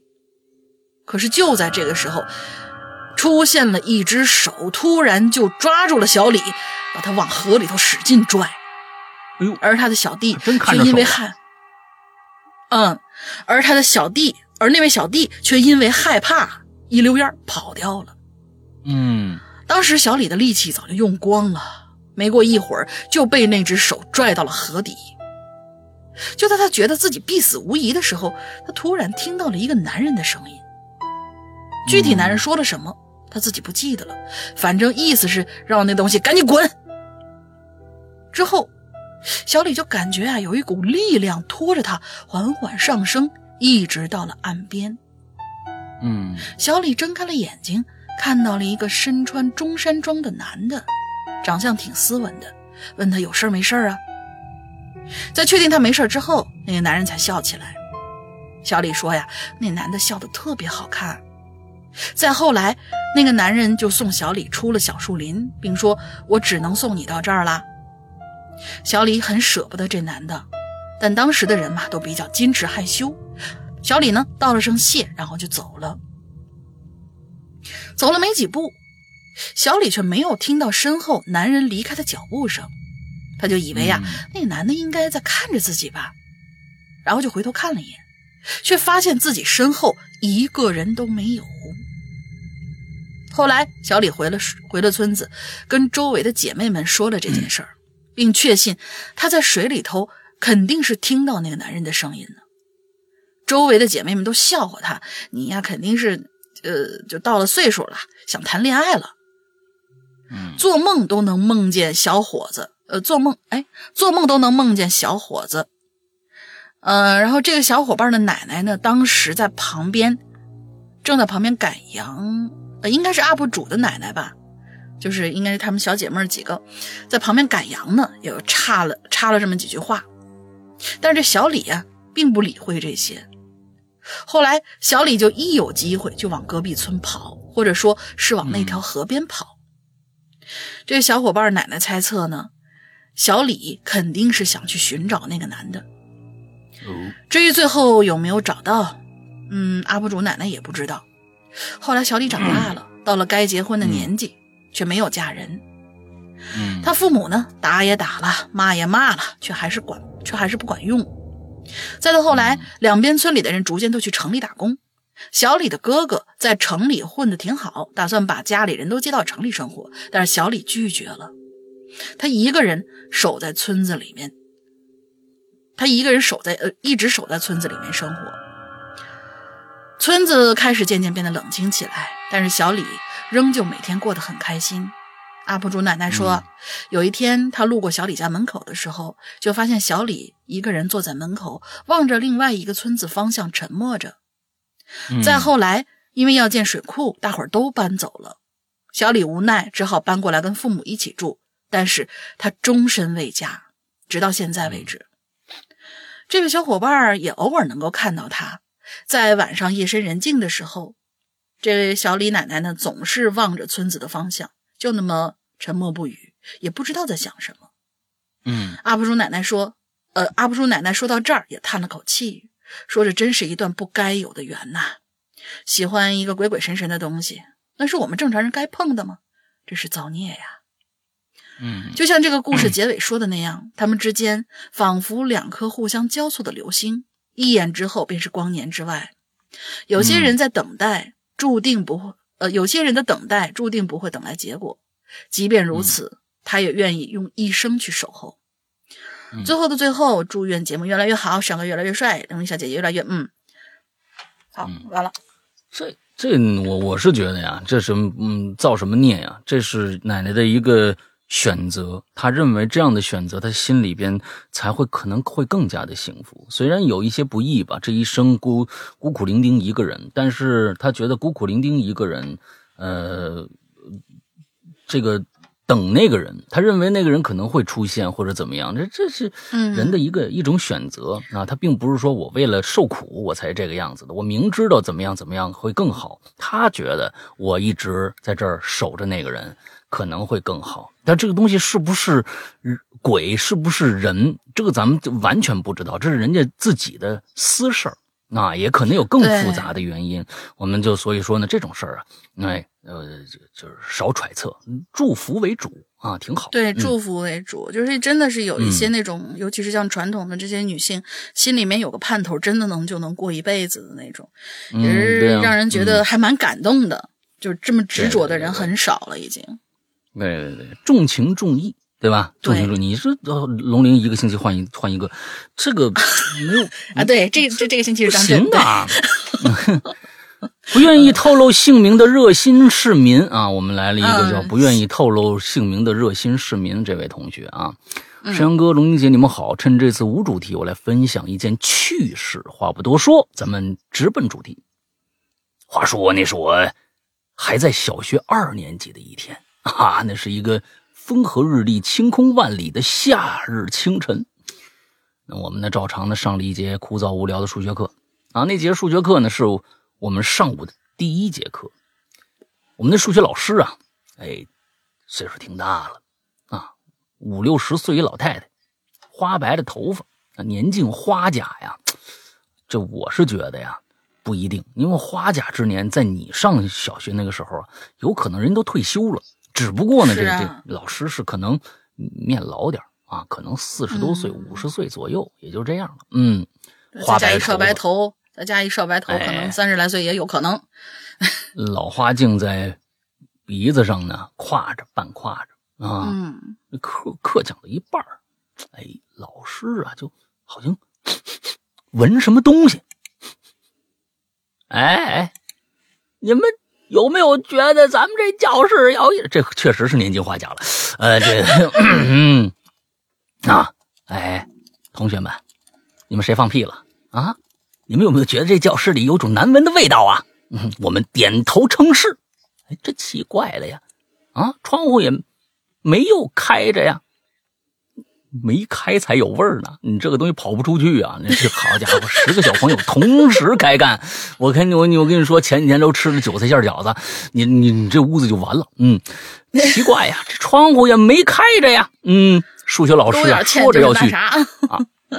可是就在这个时候，出现了一只手，突然就抓住了小李，把他往河里头使劲拽。哎呦，而他的小弟却因为害，嗯，而他的小弟，而那位小弟却因为害怕，一溜烟跑掉了。嗯当时小李的力气早就用光了，没过一会儿就被那只手拽到了河底。就在他觉得自己必死无疑的时候，他突然听到了一个男人的声音。具体男人说了什么，他自己不记得了，反正意思是让那东西赶紧滚。之后，小李就感觉啊，有一股力量拖着他缓缓上升，一直到了岸边。嗯小李睁开了眼睛，看到了一个身穿中山装的男的，长相挺斯文的，问他有事没事啊？在确定他没事之后，那个男人才笑起来。小李说呀，那男的笑得特别好看。再后来，那个男人就送小李出了小树林，并说：“我只能送你到这儿啦。”小李很舍不得这男的，但当时的人嘛都比较矜持害羞。小李呢道了声谢，然后就走了。走了没几步，小李却没有听到身后男人离开的脚步声，他就以为呀、嗯那男的应该在看着自己吧，然后就回头看了一眼，却发现自己身后一个人都没有。后来，小李回了回了村子，跟周围的姐妹们说了这件事儿，并确信他在水里头肯定是听到那个男人的声音了。周围的姐妹们都笑话他：“你呀，肯定是呃，就到了岁数了，想谈恋爱了。嗯做梦都能梦见小伙子，呃，做梦，哎，做梦都能梦见小伙子。呃，然后这个小伙伴的奶奶呢，当时在旁边，正在旁边赶羊，呃，应该是 UP 主的奶奶吧，就是应该是她们小姐妹几个在旁边赶羊呢，也插了插了这么几句话。但是这小李啊，并不理会这些。后来，小李就一有机会就往隔壁村跑，或者说是往那条河边跑。这小伙伴奶奶猜测呢，小李肯定是想去寻找那个男的。至于最后有没有找到，嗯，阿婆主奶奶也不知道。后来小李长大了，到了该结婚的年纪，却没有嫁人。嗯，他父母呢，打也打了，骂也骂了，却还是管，却还是不管用。再到后来，两边村里的人逐渐都去城里打工。小李的哥哥在城里混得挺好，打算把家里人都接到城里生活，但是小李拒绝了。他一个人守在村子里面，他一个人守在呃，一直守在村子里面生活。村子开始渐渐变得冷清起来，但是小李仍旧每天过得很开心。阿婆主奶奶说，有一天她路过小李家门口的时候，就发现小李一个人坐在门口，望着另外一个村子方向，沉默着。再后来，因为要建水库，大伙儿都搬走了，小李无奈只好搬过来跟父母一起住。但是他终身未嫁，直到现在为止。这个小伙伴也偶尔能够看到他，在晚上夜深人静的时候，这位小李奶奶呢，总是望着村子的方向，就那么沉默不语，也不知道在想什么。嗯，阿婆叔奶奶说：“呃，阿婆叔奶奶说到这儿也叹了口气，说这真是一段不该有的缘呐。喜欢一个鬼鬼神神的东西，那是我们正常人该碰的吗？这是造孽呀。”嗯，就像这个故事结尾说的那样，他们之间仿佛两颗互相交错的流星，一眼之后便是光年之外。有些人在等待，注定不会；呃，有些人的等待注定不会等来结果。即便如此，他也愿意用一生去守候。最后的最后，祝愿节目越来越好，帅哥越来越帅，两位小姐姐越来越……嗯，好，完了。这这，我我是觉得呀，这是嗯，造什么孽呀？这是奶奶的一个。选择，他认为这样的选择，他心里边才会可能会更加的幸福。虽然有一些不易吧，这一生孤孤苦伶仃一个人，但是他觉得孤苦伶仃一个人，呃，这个等那个人，他认为那个人可能会出现或者怎么样，这这是人的一个一种选择啊。他并不是说我为了受苦我才这个样子的，我明知道怎么样怎么样会更好，他觉得我一直在这儿守着那个人。可能会更好，但这个东西是不是鬼，是不是人，这个咱们就完全不知道，这是人家自己的私事儿，那也可能有更复杂的原因。我们就所以说呢，这种事儿啊，哎，呃，就是少揣测，祝福为主啊，挺好。对，祝福为主，就是真的是有一些那种，尤其是像传统的这些女性，心里面有个盼头，真的能就能过一辈子的那种，也是让人觉得还蛮感动的。就是这么执着的人很少了，已经。对对对，重情重义，对吧？重情重义，你是呃，龙鳞一个星期换一换一个，这个没有 啊？对，这这这个星期是张行啊。不愿意透露姓名的热心市民啊，我们来了一个叫不愿意透露姓名的热心市民，这位同学啊，山羊哥、龙鳞姐，你们好。趁这次无主题，我来分享一件趣事。话不多说，咱们直奔主题。话说那是我还在小学二年级的一天。啊，那是一个风和日丽、晴空万里的夏日清晨。那我们呢，照常的上了一节枯燥无聊的数学课。啊，那节数学课呢，是我们上午的第一节课。我们的数学老师啊，哎，岁数挺大了啊，五六十岁一老太太，花白的头发，年近花甲呀。这我是觉得呀，不一定，因为花甲之年，在你上小学那个时候啊，有可能人都退休了。只不过呢，这这老师是可能面老点啊，可能四十多岁、五十岁左右，也就这样了。嗯，再加一少白头，再加一少白头，可能三十来岁也有可能。老花镜在鼻子上呢，挎着半挎着啊。嗯，课课讲到一半哎，老师啊，就好像闻什么东西。哎哎，你们。有没有觉得咱们这教室要这确实是年近花甲了？呃，这嗯啊，哎，同学们，你们谁放屁了啊？你们有没有觉得这教室里有种难闻的味道啊？嗯，我们点头称是。哎，这奇怪了呀，啊，窗户也没有开着呀。没开才有味儿呢，你这个东西跑不出去啊！那是好家伙，十个小朋友同时开干，我跟你我我跟你说，前几天都吃了韭菜馅饺子，你你你这屋子就完了。嗯，奇怪呀，这窗户也没开着呀。嗯，数学老师啊，说着要去啊，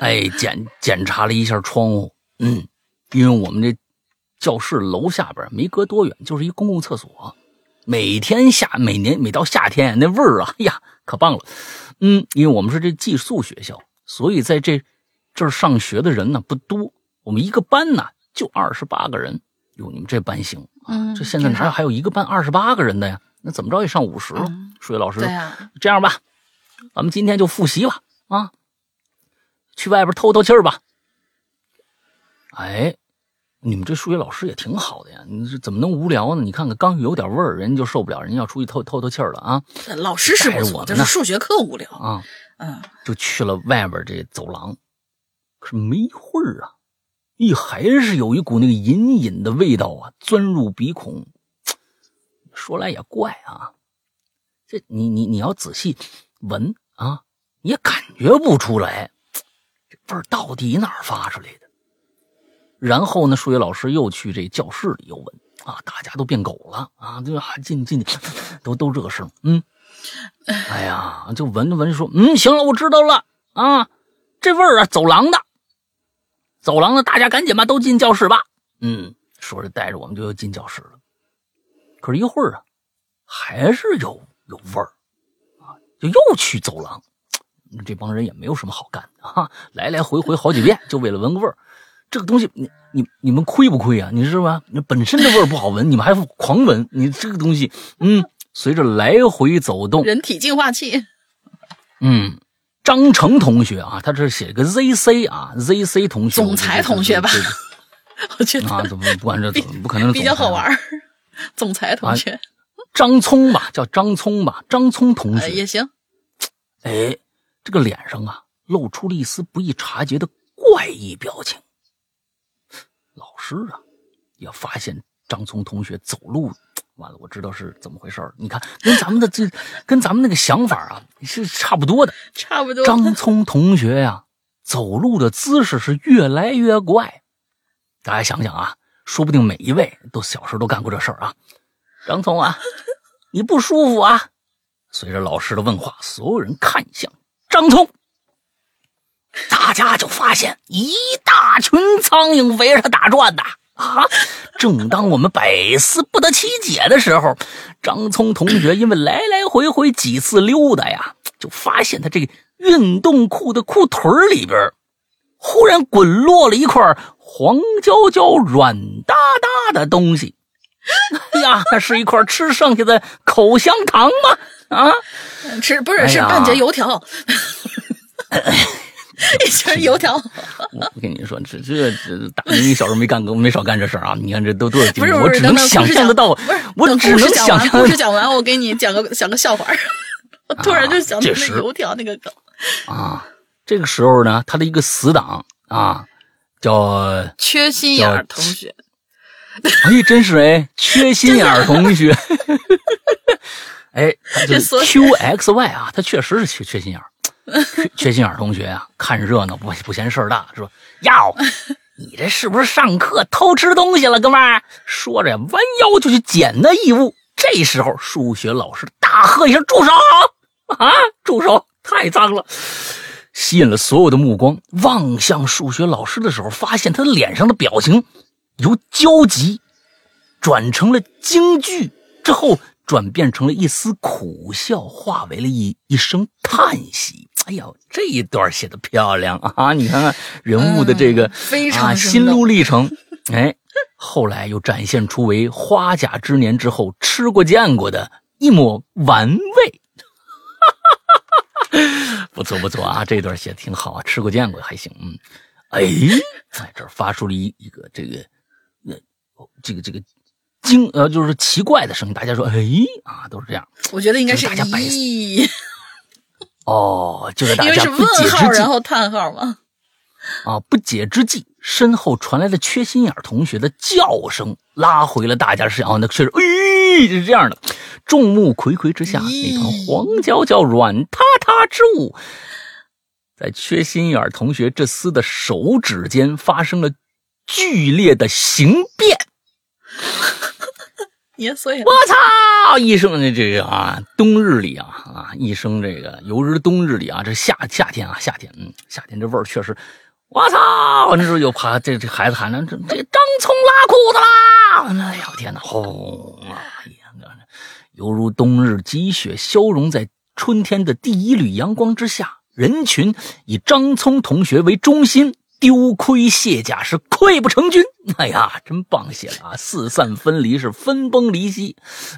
哎，检检查了一下窗户，嗯，因为我们这教室楼下边没隔多远就是一公共厕所，每天夏每年每到夏天那味儿啊，哎呀，可棒了。嗯，因为我们是这寄宿学校，所以在这这儿上学的人呢不多，我们一个班呢就二十八个人。哟，你们这班行啊，这现在哪还有一个班二十八个人的呀？那怎么着也上五十了。数学老师，这样吧，咱们今天就复习吧，啊，去外边透透气儿吧。哎，你们这数学老师也挺好的呀，你这怎么能无聊呢？你看看，刚有点味儿，人家就受不了，人家要出去透透透气儿了啊。老师是不错，就是数学课无聊。啊，嗯，就去了外边这走廊，可是没一会儿啊，一还是有一股那个隐隐的味道啊，钻入鼻孔。说来也怪啊，这你你你要仔细闻啊，也感觉不出来这味儿到底哪儿发出来的。然后呢，数学老师又去这教室里又闻啊，大家都变狗了啊，就啊进进 都都这个声，嗯。哎呀，就闻着闻着说，嗯，行了，我知道了啊，这味儿啊，走廊的，走廊的，大家赶紧吧，都进教室吧。嗯，说着带着我们就又进教室了。可是，一会儿啊，还是有有味儿啊，就又去走廊。这帮人也没有什么好干的啊，来来回回好几遍，就为了闻个味儿。这个东西，你你你们亏不亏啊？你知道吧？你本身的味儿不好闻，你们还狂闻，你这个东西，嗯。随着来回走动，人体净化器。嗯，张成同学啊，他这写个 ZC 啊，ZC 同学，总裁同学吧？我觉得啊，怎么不管这怎么不可能比较好玩总裁同学，张聪吧，叫张聪吧，张聪同学也行。哎，这个脸上啊，露出了一丝不易察觉的怪异表情。老师啊，也发现张聪同学走路。完了，我知道是怎么回事儿。你看，跟咱们的这，跟咱们那个想法啊，是差不多的。差不多。张聪同学呀，走路的姿势是越来越怪。大家想想啊，说不定每一位都小时候都干过这事儿啊。张聪啊，你不舒服啊？随着老师的问话，所有人看向张聪，大家就发现一大群苍蝇围着他打转呐。啊！正当我们百思不得其解的时候，张聪同学因为来来回回几次溜达呀，就发现他这个运动裤的裤腿里边，忽然滚落了一块黄焦焦、软哒哒的东西。哎呀，那是一块吃剩下的口香糖吗？啊，吃不是是半截油条。一圈油条，我跟你说，这这这大明，你小时候没干过，没少干这事儿啊！你看这都多少经历，我只能想象得到。不是，我只能想象。故事讲完，我给你讲个讲个笑话。我 突然就想到那油条那个梗啊。这个时候呢，他的一个死党啊，叫缺心眼同学。哎，真是哎，缺心眼同学。哎，这 Q X Y 啊，他确实是缺缺心眼。缺 缺心眼同学啊，看热闹不不嫌事儿大，说：“哟，你这是不是上课偷吃东西了，哥们儿？”说着，弯腰就去捡那异物。这时候，数学老师大喝一声：“住手！啊，住手！太脏了！”吸引了所有的目光，望向数学老师的时候，发现他脸上的表情由焦急转成了惊惧，之后转变成了一丝苦笑，化为了一一声叹息。哎呦，这一段写的漂亮啊！你看看人物的这个啊心路历程，哎，后来又展现出为花甲之年之后吃过见过的一抹玩味，不错不错啊！这段写的挺好啊，吃过见过还行，嗯，哎，在这儿发出了一一个这个呃这个这个惊呃就是奇怪的声音，大家说哎啊都是这样，我觉得应该是大家咦。哦，就在大家不解之际，然后叹号吗？啊，不解之际，身后传来了缺心眼同学的叫声，拉回了大家视线。哦，那确实，哎，是这样的。众目睽睽之下，那团黄焦焦、软塌塌之物，在缺心眼同学这厮的手指间发生了剧烈的形变。捏碎了。我操！一声的这个啊，冬日里啊啊，一声这个犹如冬日里啊，这夏夏天啊，夏天，嗯，夏天这味儿确实，我操！那时候又怕这这孩子喊着这这张聪拉裤子啦！哎呀，天哪，轰啊！犹如冬日积雪消融在春天的第一缕阳光之下，人群以张聪同学为中心。丢盔卸甲是溃不成军，哎呀，真棒写的啊！四散分离是分崩离析，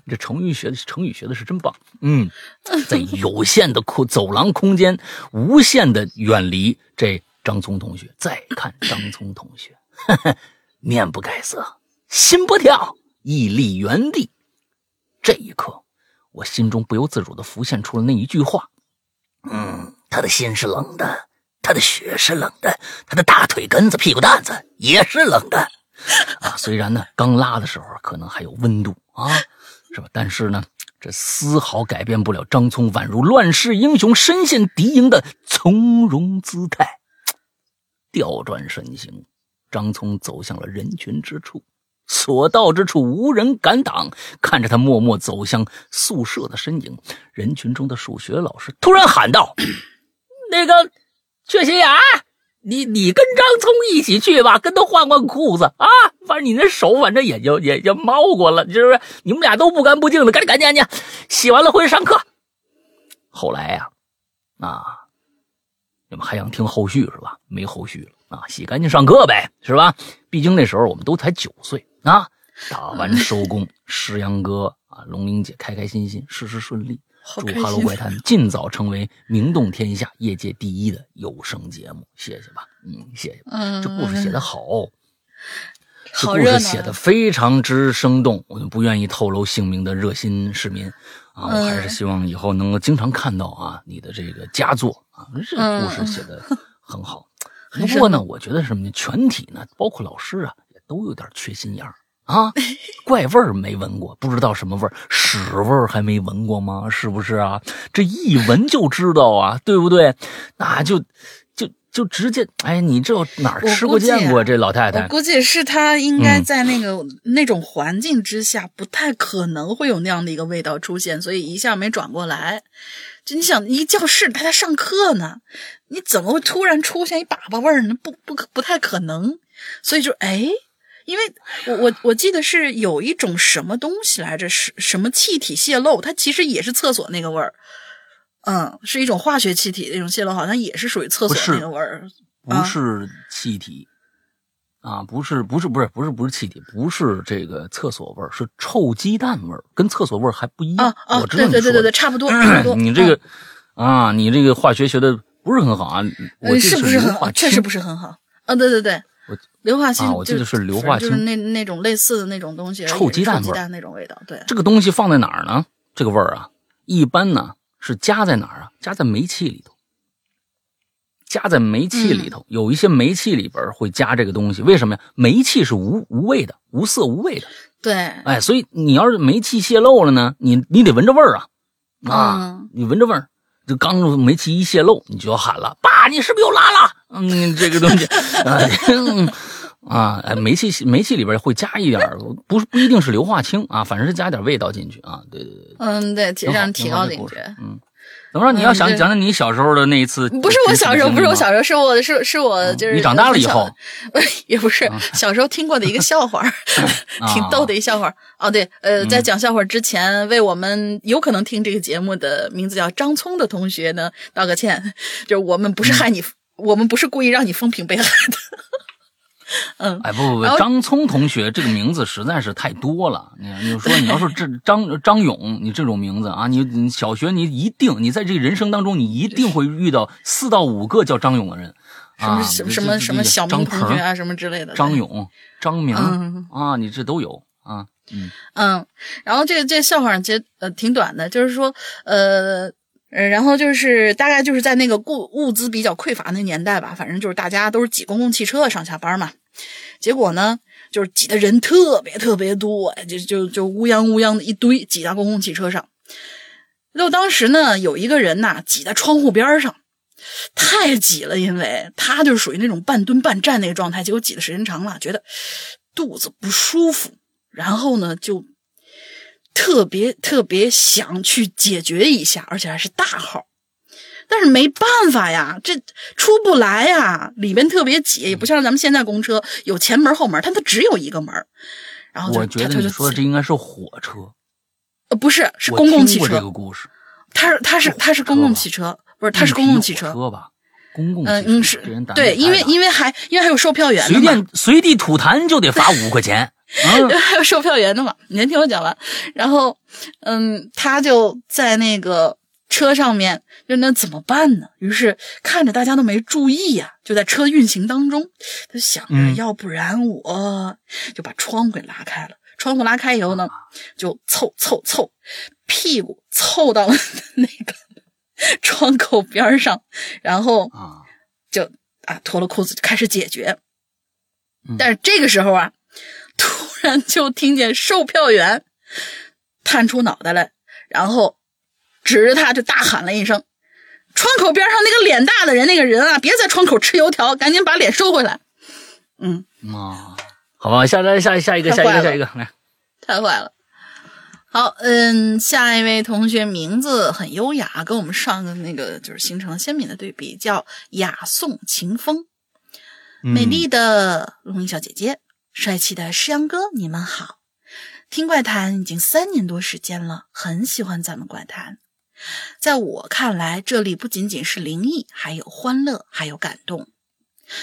这成语学的成语学的是真棒。嗯，在有限的空走廊空间，无限的远离这张聪同学。再看张聪同学，面不改色，心不跳，屹立原地。这一刻，我心中不由自主的浮现出了那一句话：嗯，他的心是冷的。他的血是冷的，他的大腿根子、屁股蛋子也是冷的，啊，虽然呢刚拉的时候可能还有温度啊，是吧？但是呢，这丝毫改变不了张聪宛如乱世英雄身陷敌营的从容姿态。调转身形，张聪走向了人群之处，所到之处无人敢挡。看着他默默走向宿舍的身影，人群中的数学老师突然喊道：“那个。”缺心眼，你你跟张聪一起去吧，跟他换换裤子啊！反正你那手反正也就也就猫过了，是不是？你们俩都不干不净的，赶紧赶紧赶紧，洗完了回去上课。后来呀，啊，你们还想听后续是吧？没后续了啊！洗干净上课呗，是吧？毕竟那时候我们都才九岁啊。打完收工，石阳哥啊，龙玲姐开开心心，事事顺利。祝《哈喽怪谈》尽早成为名动天下、业界第一的有声节目，谢谢吧，嗯，谢谢。嗯，这故事写得好，这故事写的非常之生动。我就不愿意透露姓名的热心市民啊，我还是希望以后能够经常看到啊你的这个佳作啊，这个故事写的很好。不过呢，我觉得什么呢？全体呢，包括老师啊，也都有点缺心眼儿。啊，怪味儿没闻过，不知道什么味儿，屎味儿还没闻过吗？是不是啊？这一闻就知道啊，对不对？那就就就直接，哎，你这哪儿吃过见过这老太太？我估计是她应该在那个那种环境之下，不太可能会有那样的一个味道出现，所以一下没转过来。就你想，一教室她在上课呢，你怎么会突然出现一粑粑味儿呢？不不可不太可能，所以就哎。因为我我我记得是有一种什么东西来着，是什么气体泄漏，它其实也是厕所那个味儿，嗯，是一种化学气体那种泄漏，好像也是属于厕所那个味儿，不是气体啊，不是不是不是不是不是气体，不是这个厕所味儿，是臭鸡蛋味儿，跟厕所味儿还不一样。啊我知道对对对对对，差不多 差不多。你这个啊，你这个化学学的不是很好啊，我是不是很好？确实不是很好。啊，对对对。硫化氢，我记得是硫化氢，就是那那种类似的那种东西，臭鸡蛋味儿那种味道。对，这个东西放在哪儿呢？这个味儿啊，一般呢是加在哪儿啊？加在煤气里头，加在煤气里头。有一些煤气里边会加这个东西，为什么呀？煤气是无无味的，无色无味的。对，哎，所以你要是煤气泄漏了呢，你你得闻着味儿啊啊，你闻着味儿，就刚煤气一泄漏，你就要喊了，爸，你是不是又拉了？嗯，这个东西。啊，哎，煤气煤气里边会加一点，不是不一定是硫化氢啊，反正是加点味道进去啊。对对对，嗯，对，提让提高警觉。嗯，怎么说？你要想讲讲你小时候的那一次？不是我小时候，不是我小时候，是我是是我就是你长大了以后，也不是小时候听过的一个笑话，挺逗的一笑话。哦，对，呃，在讲笑话之前，为我们有可能听这个节目的名字叫张聪的同学呢道个歉，就是我们不是害你，我们不是故意让你风评被害的。嗯，哎，不不不，张聪同学这个名字实在是太多了。你你说你要是这 张张勇，你这种名字啊，你你小学你一定，你在这个人生当中，你一定会遇到四到五个叫张勇的人啊，什么什么什么小明同学啊，什么之类的。张勇、张明啊，你这都有啊。嗯嗯，然后这个这笑话其实呃挺短的，就是说呃嗯，然后就是大概就是在那个物物资比较匮乏那年代吧，反正就是大家都是挤公共汽车上下班嘛。结果呢，就是挤的人特别特别多，就就就乌泱乌泱的一堆挤到公共汽车上。就当时呢，有一个人呐，挤在窗户边上，太挤了，因为他就是属于那种半蹲半站那个状态，结果挤的时间长了，觉得肚子不舒服，然后呢就特别特别想去解决一下，而且还是大号。但是没办法呀，这出不来呀，里边特别挤，也不像咱们现在公车有前门后门，它它只有一个门。然后我觉得你说这应该是火车，呃，不是，是公共汽车。这个故事，它是它是它是公共汽车，不是它是公共汽车。吧？公共嗯嗯是，对，因为因为还因为还有售票员，随便随地吐痰就得罚五块钱，还有售票员的嘛？你先听我讲完。然后，嗯，他就在那个车上面，就那怎么办呢？于是看着大家都没注意呀，就在车运行当中，他想着，要不然我就把窗户给拉开了。窗户拉开以后呢，就凑凑凑，屁股凑到了 那个。窗口边上，然后啊，就啊脱了裤子就开始解决。但是这个时候啊，突然就听见售票员探出脑袋来，然后指着他就大喊了一声：“窗口边上那个脸大的人，那个人啊，别在窗口吃油条，赶紧把脸收回来。”嗯啊，好吧，下来下下一个下一个下一个来，太坏了。好，嗯，下一位同学名字很优雅，跟我们上个那个就是形成了鲜明的对比，叫雅颂晴风。美丽的龙吟小姐姐，帅气的诗阳哥，你们好！听怪谈已经三年多时间了，很喜欢咱们怪谈。在我看来，这里不仅仅是灵异，还有欢乐，还有感动。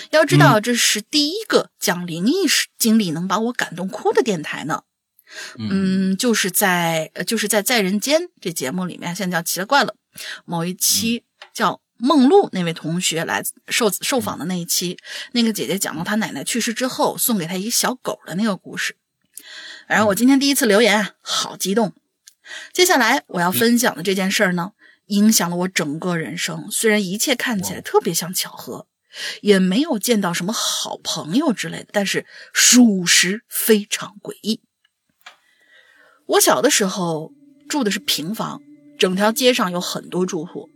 要知道，这是第一个讲灵异经历能把我感动哭的电台呢。嗯，就是在呃，就是在在人间这节目里面，现在叫奇了怪了。某一期叫梦露那位同学来受受访的那一期，那个姐姐讲到她奶奶去世之后送给她一小狗的那个故事。然后我今天第一次留言，好激动。接下来我要分享的这件事儿呢，影响了我整个人生。虽然一切看起来特别像巧合，也没有见到什么好朋友之类的，但是属实非常诡异。我小的时候住的是平房，整条街上有很多住户，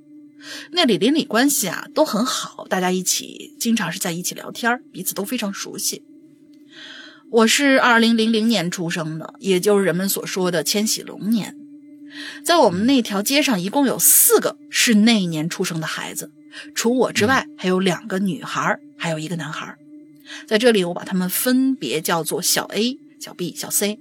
那里邻里关系啊都很好，大家一起经常是在一起聊天，彼此都非常熟悉。我是二零零零年出生的，也就是人们所说的千禧龙年。在我们那条街上，一共有四个是那一年出生的孩子，除我之外，还有两个女孩，还有一个男孩。在这里，我把他们分别叫做小 A、小 B、小 C。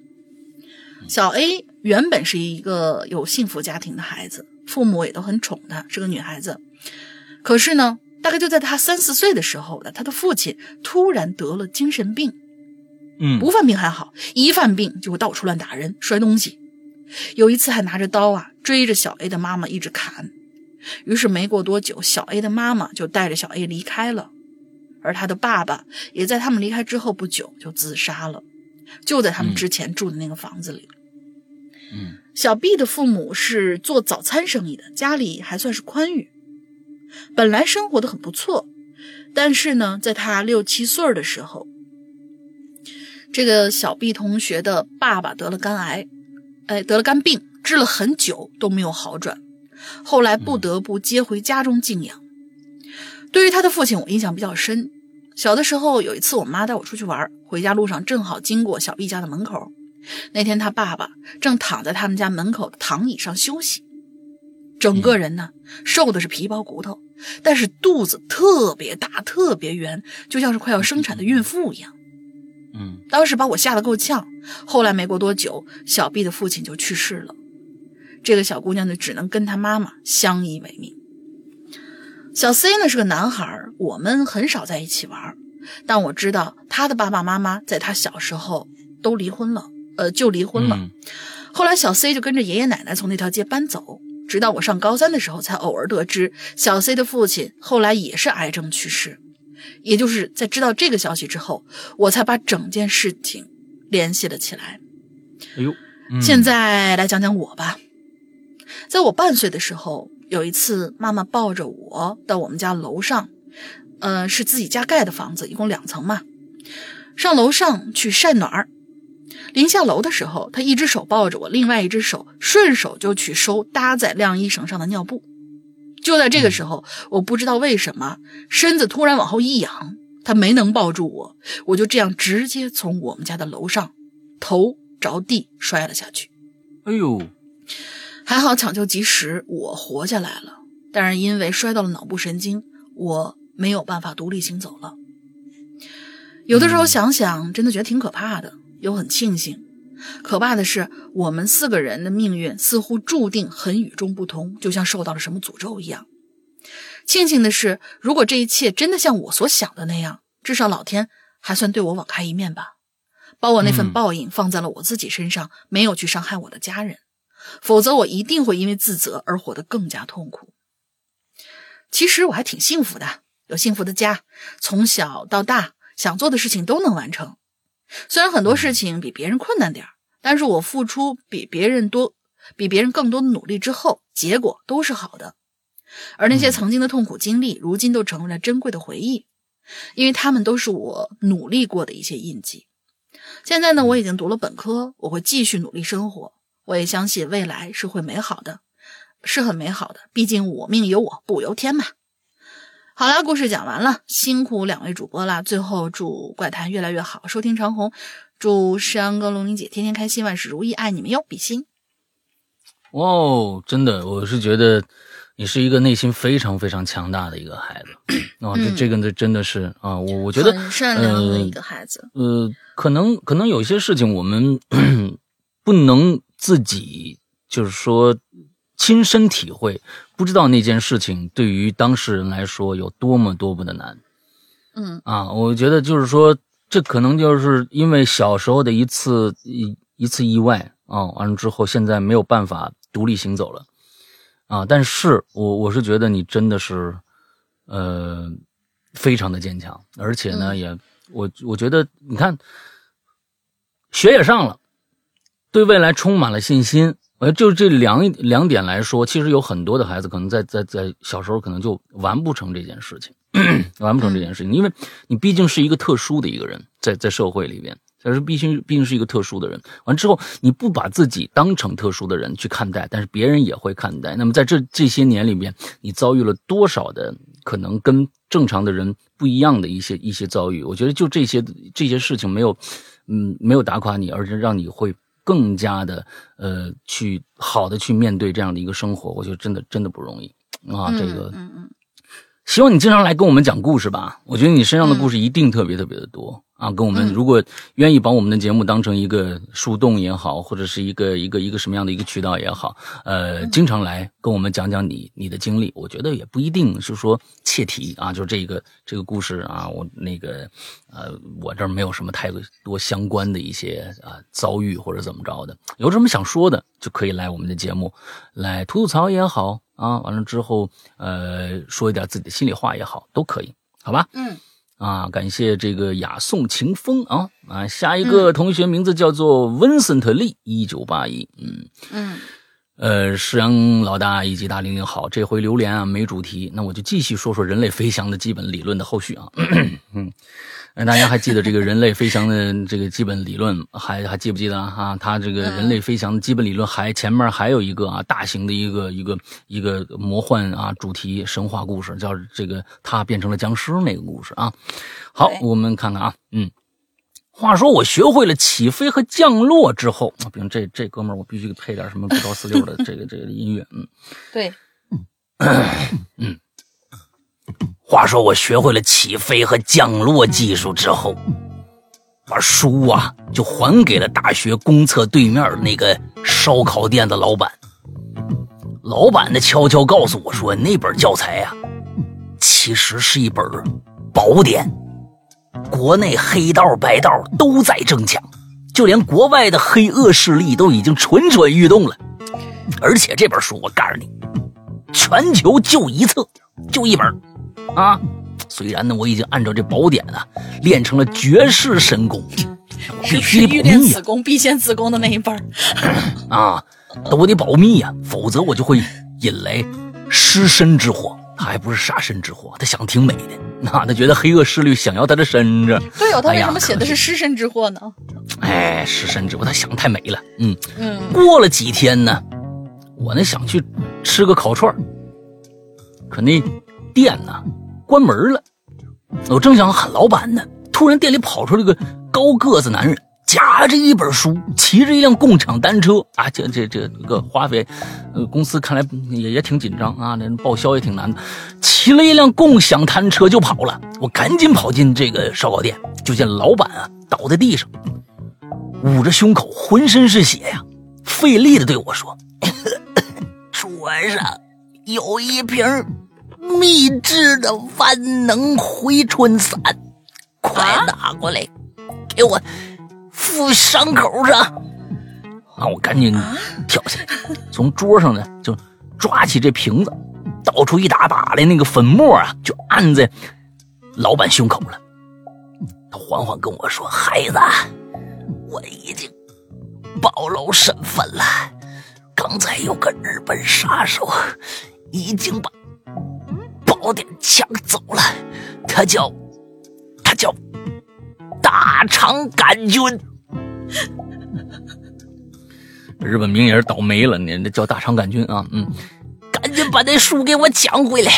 小 A 原本是一个有幸福家庭的孩子，父母也都很宠她，是个女孩子。可是呢，大概就在她三四岁的时候呢，她的父亲突然得了精神病。嗯，不犯病还好，一犯病就会到处乱打人、摔东西。有一次还拿着刀啊追着小 A 的妈妈一直砍。于是没过多久，小 A 的妈妈就带着小 A 离开了，而他的爸爸也在他们离开之后不久就自杀了，就在他们之前住的那个房子里。嗯，小 B 的父母是做早餐生意的，家里还算是宽裕，本来生活的很不错。但是呢，在他六七岁的时候，这个小 B 同学的爸爸得了肝癌，哎，得了肝病，治了很久都没有好转，后来不得不接回家中静养。对于他的父亲，我印象比较深。小的时候有一次，我妈带我出去玩，回家路上正好经过小 B 家的门口。那天他爸爸正躺在他们家门口的躺椅上休息，整个人呢瘦的是皮包骨头，但是肚子特别大，特别圆，就像是快要生产的孕妇一样。嗯，当时把我吓得够呛。后来没过多久，小 B 的父亲就去世了，这个小姑娘呢只能跟她妈妈相依为命。小 C 呢是个男孩，我们很少在一起玩，但我知道他的爸爸妈妈在他小时候都离婚了。呃，就离婚了。后来小 C 就跟着爷爷奶奶从那条街搬走，直到我上高三的时候，才偶尔得知小 C 的父亲后来也是癌症去世。也就是在知道这个消息之后，我才把整件事情联系了起来。哎呦，现在来讲讲我吧。在我半岁的时候，有一次妈妈抱着我到我们家楼上，呃，是自己家盖的房子，一共两层嘛，上楼上去晒暖儿。临下楼的时候，他一只手抱着我，另外一只手顺手就去收搭在晾衣绳上的尿布。就在这个时候，我不知道为什么身子突然往后一仰，他没能抱住我，我就这样直接从我们家的楼上头着地摔了下去。哎呦，还好抢救及时，我活下来了。但是因为摔到了脑部神经，我没有办法独立行走了。有的时候想想，真的觉得挺可怕的，又很庆幸。可怕的是，我们四个人的命运似乎注定很与众不同，就像受到了什么诅咒一样。庆幸的是，如果这一切真的像我所想的那样，至少老天还算对我网开一面吧，把我那份报应放在了我自己身上，没有去伤害我的家人。否则，我一定会因为自责而活得更加痛苦。其实我还挺幸福的，有幸福的家，从小到大想做的事情都能完成。虽然很多事情比别人困难点但是我付出比别人多，比别人更多的努力之后，结果都是好的。而那些曾经的痛苦经历，如今都成为了珍贵的回忆，因为他们都是我努力过的一些印记。现在呢，我已经读了本科，我会继续努力生活。我也相信未来是会美好的。是很美好的，毕竟我命由我不由天嘛。好了，故事讲完了，辛苦两位主播啦。最后祝怪谈越来越好，收听长虹，祝山哥龙玲姐天天开心，万事如意，爱你们哟，比心。哦，真的，我是觉得你是一个内心非常非常强大的一个孩子 啊，这这个呢真的是啊，我我觉得很善良的一个孩子。呃，可能可能有些事情我们 不能自己就是说。亲身体会，不知道那件事情对于当事人来说有多么多么的难。嗯啊，我觉得就是说，这可能就是因为小时候的一次一一次意外啊，完了之后现在没有办法独立行走了啊。但是我我是觉得你真的是呃非常的坚强，而且呢也我我觉得你看学也上了，对未来充满了信心。呃，就这两两点来说，其实有很多的孩子可能在在在小时候可能就完不成这件事情，完不成这件事情，因为你毕竟是一个特殊的一个人，在在社会里边，但是毕竟毕竟是一个特殊的人。完之后，你不把自己当成特殊的人去看待，但是别人也会看待。那么在这这些年里面，你遭遇了多少的可能跟正常的人不一样的一些一些遭遇？我觉得就这些这些事情没有，嗯，没有打垮你，而是让你会。更加的呃，去好的去面对这样的一个生活，我觉得真的真的不容易啊。这个，嗯嗯，希望你经常来跟我们讲故事吧。我觉得你身上的故事一定特别特别的多。啊，跟我们如果愿意把我们的节目当成一个树洞也好，或者是一个一个一个什么样的一个渠道也好，呃，经常来跟我们讲讲你你的经历，我觉得也不一定是说切题啊，就是这个这个故事啊，我那个呃，我这儿没有什么太多相关的一些啊遭遇或者怎么着的，有什么想说的就可以来我们的节目来吐吐槽也好啊，完了之后呃说一点自己的心里话也好，都可以，好吧？嗯。啊，感谢这个雅颂晴风啊啊！下一个同学名字叫做温森特利，一九八一，嗯嗯，呃，石阳老大以及大玲玲好，这回榴莲啊没主题，那我就继续说说人类飞翔的基本理论的后续啊，嗯。哎，大家还记得这个人类飞翔的这个基本理论，还还记不记得啊？它这个人类飞翔的基本理论还前面还有一个啊，大型的一个一个一个魔幻啊主题神话故事，叫这个他变成了僵尸那个故事啊。好，我们看看啊，嗯，话说我学会了起飞和降落之后，比如这这哥们儿，我必须配点什么不着四六的这个这个音乐，嗯，对，嗯。话说我学会了起飞和降落技术之后，把书啊就还给了大学公厕对面那个烧烤店的老板。老板呢悄悄告诉我说，那本教材啊，其实是一本宝典，国内黑道白道都在争抢，就连国外的黑恶势力都已经蠢蠢欲动了。而且这本书我告诉你，全球就一册，就一本。啊，虽然呢，我已经按照这宝典啊练成了绝世神功，必须欲练此功必先自宫的那一本 啊，都得保密呀，否则我就会引来失身之祸。他还不是杀身之祸，他想挺美的，那他觉得黑恶势力想要他的身子。对哦，他为什么写的是失身之祸呢？哎，失身之祸，他想太美了。嗯嗯。过了几天呢，我呢想去吃个烤串可那店呢？关门了，我正想喊老板呢，突然店里跑出来个高个子男人，夹着一本书，骑着一辆共享单车啊！这这这个华为，呃，公司看来也也挺紧张啊，那报销也挺难的。骑了一辆共享单车就跑了，我赶紧跑进这个烧烤店，就见老板啊倒在地上，捂着胸口，浑身是血呀，费力的对我说：“桌上有一瓶秘制的万能回春散，快拿过来，给我。”敷伤口上，啊！我赶紧跳下来，从桌上呢就抓起这瓶子，倒出一大把的那个粉末啊，就按在老板胸口了。他缓缓跟我说：“孩子，我已经暴露身份了。刚才有个日本杀手已经把宝典抢走了，他叫他叫。”大肠杆菌，日本名也是倒霉了，你这叫大肠杆菌啊！嗯，赶紧把那书给我抢回来，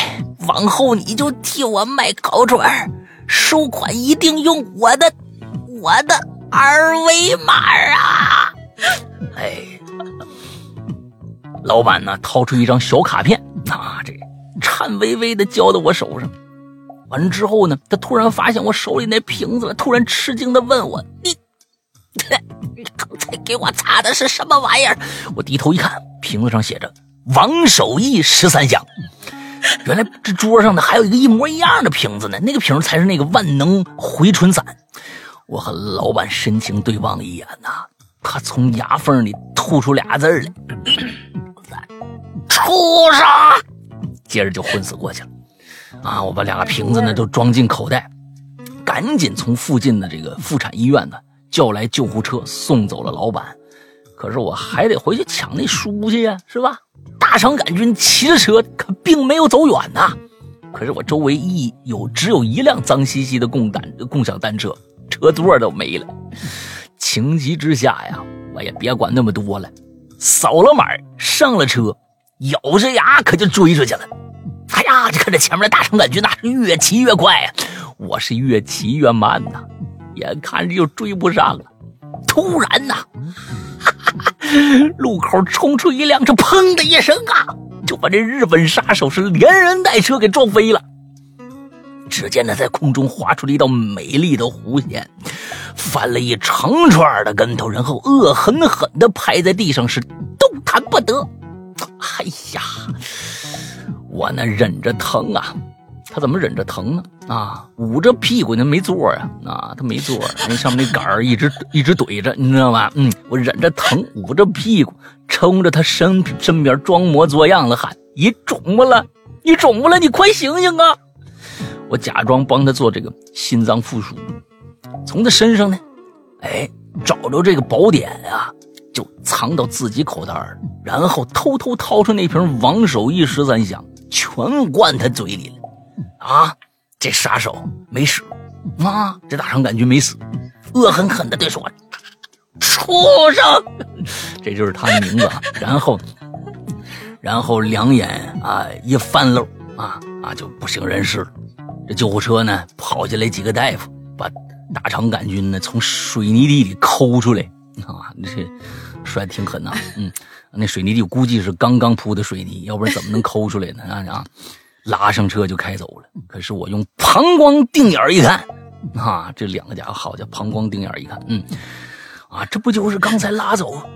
往后你就替我卖烤串，收款一定用我的我的二维码啊！哎，老板呢，掏出一张小卡片，啊，这颤巍巍的交到我手上。完之后呢，他突然发现我手里那瓶子了，突然吃惊的问我：“你，你刚才给我擦的是什么玩意儿？”我低头一看，瓶子上写着“王守义十三香”。原来这桌上呢还有一个一模一样的瓶子呢，那个瓶才是那个万能回春散。我和老板深情对望一眼呐，他从牙缝里吐出俩字来：“畜生！”接着就昏死过去了。啊！我把两个瓶子呢都装进口袋，赶紧从附近的这个妇产医院呢叫来救护车送走了老板。可是我还得回去抢那书去呀，是吧？大肠杆菌骑着车可并没有走远呐。可是我周围一有只有一辆脏兮兮的共单共享单车，车座都没了。情急之下呀，我也别管那么多了，扫了码上了车，咬着牙可就追出去了。哎呀！就看这前面的大肠杆菌，那是越骑越快呀，我是越骑越慢呐，眼看着就追不上了。突然呐，路口冲出一辆车，砰的一声啊，就把这日本杀手是连人带车给撞飞了。只见他在空中划出了一道美丽的弧线，翻了一长串的跟头，然后恶狠狠地拍在地上，是动弹不得。哎呀！我那忍着疼啊，他怎么忍着疼呢？啊，捂着屁股那没座啊，啊，他没座，那上面那杆儿一直 一直怼着，你知道吧？嗯，我忍着疼，捂着屁股，冲着他身身边装模作样的喊：“你肿了，你肿了，你快醒醒啊！”我假装帮他做这个心脏复苏，从他身上呢，哎，找着这个宝典啊，就藏到自己口袋然后偷偷掏出那瓶王守义十三香。全灌他嘴里了，啊！这杀手没死，啊！这大肠杆菌没死，恶狠狠的对说：“畜生！” 这就是他的名字。然后，然后两眼啊一翻漏，啊啊就不省人事了。这救护车呢跑进来几个大夫，把大肠杆菌呢从水泥地里抠出来，啊，这摔挺狠呐，嗯。那水泥地估计是刚刚铺的水泥，要不然怎么能抠出来呢？啊啊！拉上车就开走了。可是我用膀胱定眼一看，啊，这两个家伙好家伙，膀胱定眼一看，嗯，啊，这不就是刚才拉走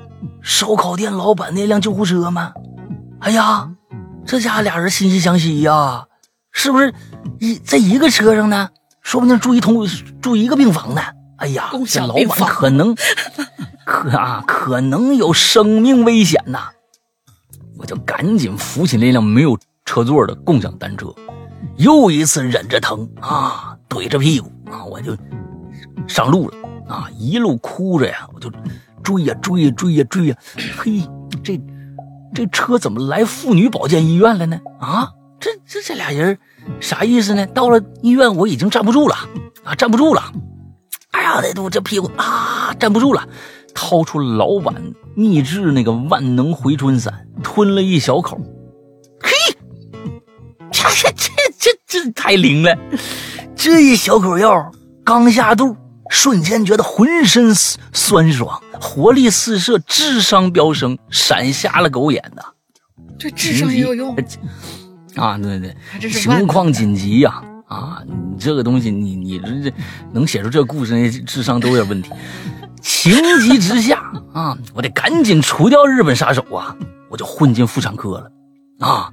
烧烤店老板那辆救护车吗？哎呀，这家俩人惺惺相惜呀，是不是一在一个车上呢？说不定住一同住一个病房呢。哎呀，这老板可能。可啊，可能有生命危险呐！我就赶紧扶起那辆没有车座的共享单车，又一次忍着疼啊，怼着屁股啊，我就上路了啊！一路哭着呀，我就追呀追呀追呀追呀！嘿，这这车怎么来妇女保健医院了呢？啊，这这这俩人啥意思呢？到了医院我已经站不住了啊，站不住了！哎呀，这这屁股啊，站不住了！掏出老板秘制那个万能回春散，吞了一小口，嘿，这这这这这太灵了！这一小口药刚下肚，瞬间觉得浑身酸爽，活力四射，智商飙升，闪瞎了狗眼呐！这智商也有用啊！对对对，情况紧急呀！啊，你这个东西，你你这这能写出这故事，那智商都有点问题。情急之下啊，我得赶紧除掉日本杀手啊！我就混进妇产科了啊，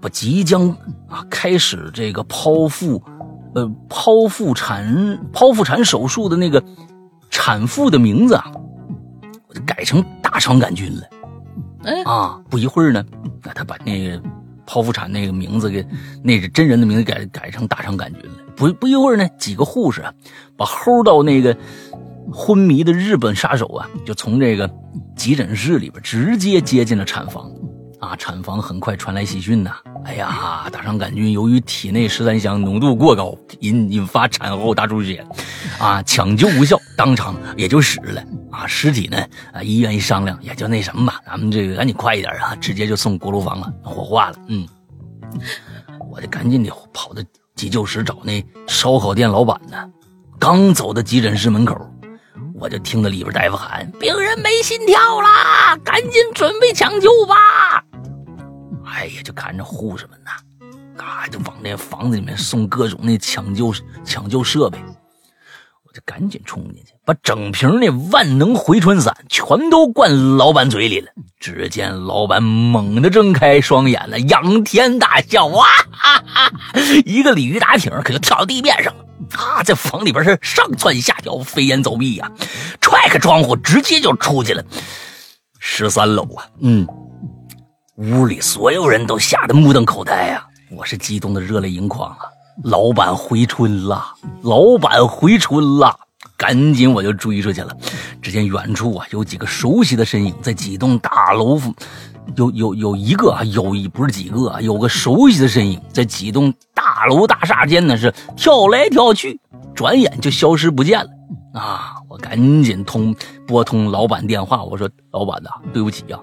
把即将啊开始这个剖腹。呃，剖腹产剖腹产手术的那个产妇的名字啊，我就改成大肠杆菌了。哎啊，不一会儿呢，那他把那个剖腹产那个名字给那个真人的名字改改成大肠杆菌了。不不一会儿呢，几个护士啊，把齁到那个昏迷的日本杀手啊，就从这个急诊室里边直接接进了产房。啊！产房很快传来喜讯呐！哎呀，大肠杆菌由于体内十三香浓度过高，引引发产后大出血，啊，抢救无效，当场也就死了。啊，尸体呢？啊，医院一商量，也就那什么吧，咱们这个赶紧快一点啊，直接就送锅炉房了，火化了。嗯，我得赶紧的跑到急救室找那烧烤店老板呢。刚走到急诊室门口，我就听到里边大夫喊：“病人没心跳啦，赶紧准备抢救吧。”哎呀，就看着护士们呐，啊就往那房子里面送各种那抢救抢救设备，我就赶紧冲进去，把整瓶那万能回春散全都灌老板嘴里了。只见老板猛地睁开双眼了，仰天大笑，哇哈哈！一个鲤鱼打挺，可就跳到地面上了，啊，在房里边是上蹿下跳，飞檐走壁呀，踹开窗户直接就出去了。十三楼啊，嗯。屋里所有人都吓得目瞪口呆啊！我是激动的热泪盈眶啊！老板回春了，老板回春了！赶紧我就追出去了。只见远处啊有几个熟悉的身影在几栋大楼，有有有一个啊有一不是几个啊有个熟悉的身影在几栋大楼大厦间呢是跳来跳去，转眼就消失不见了啊！我赶紧通拨通老板电话，我说老板呐，对不起呀。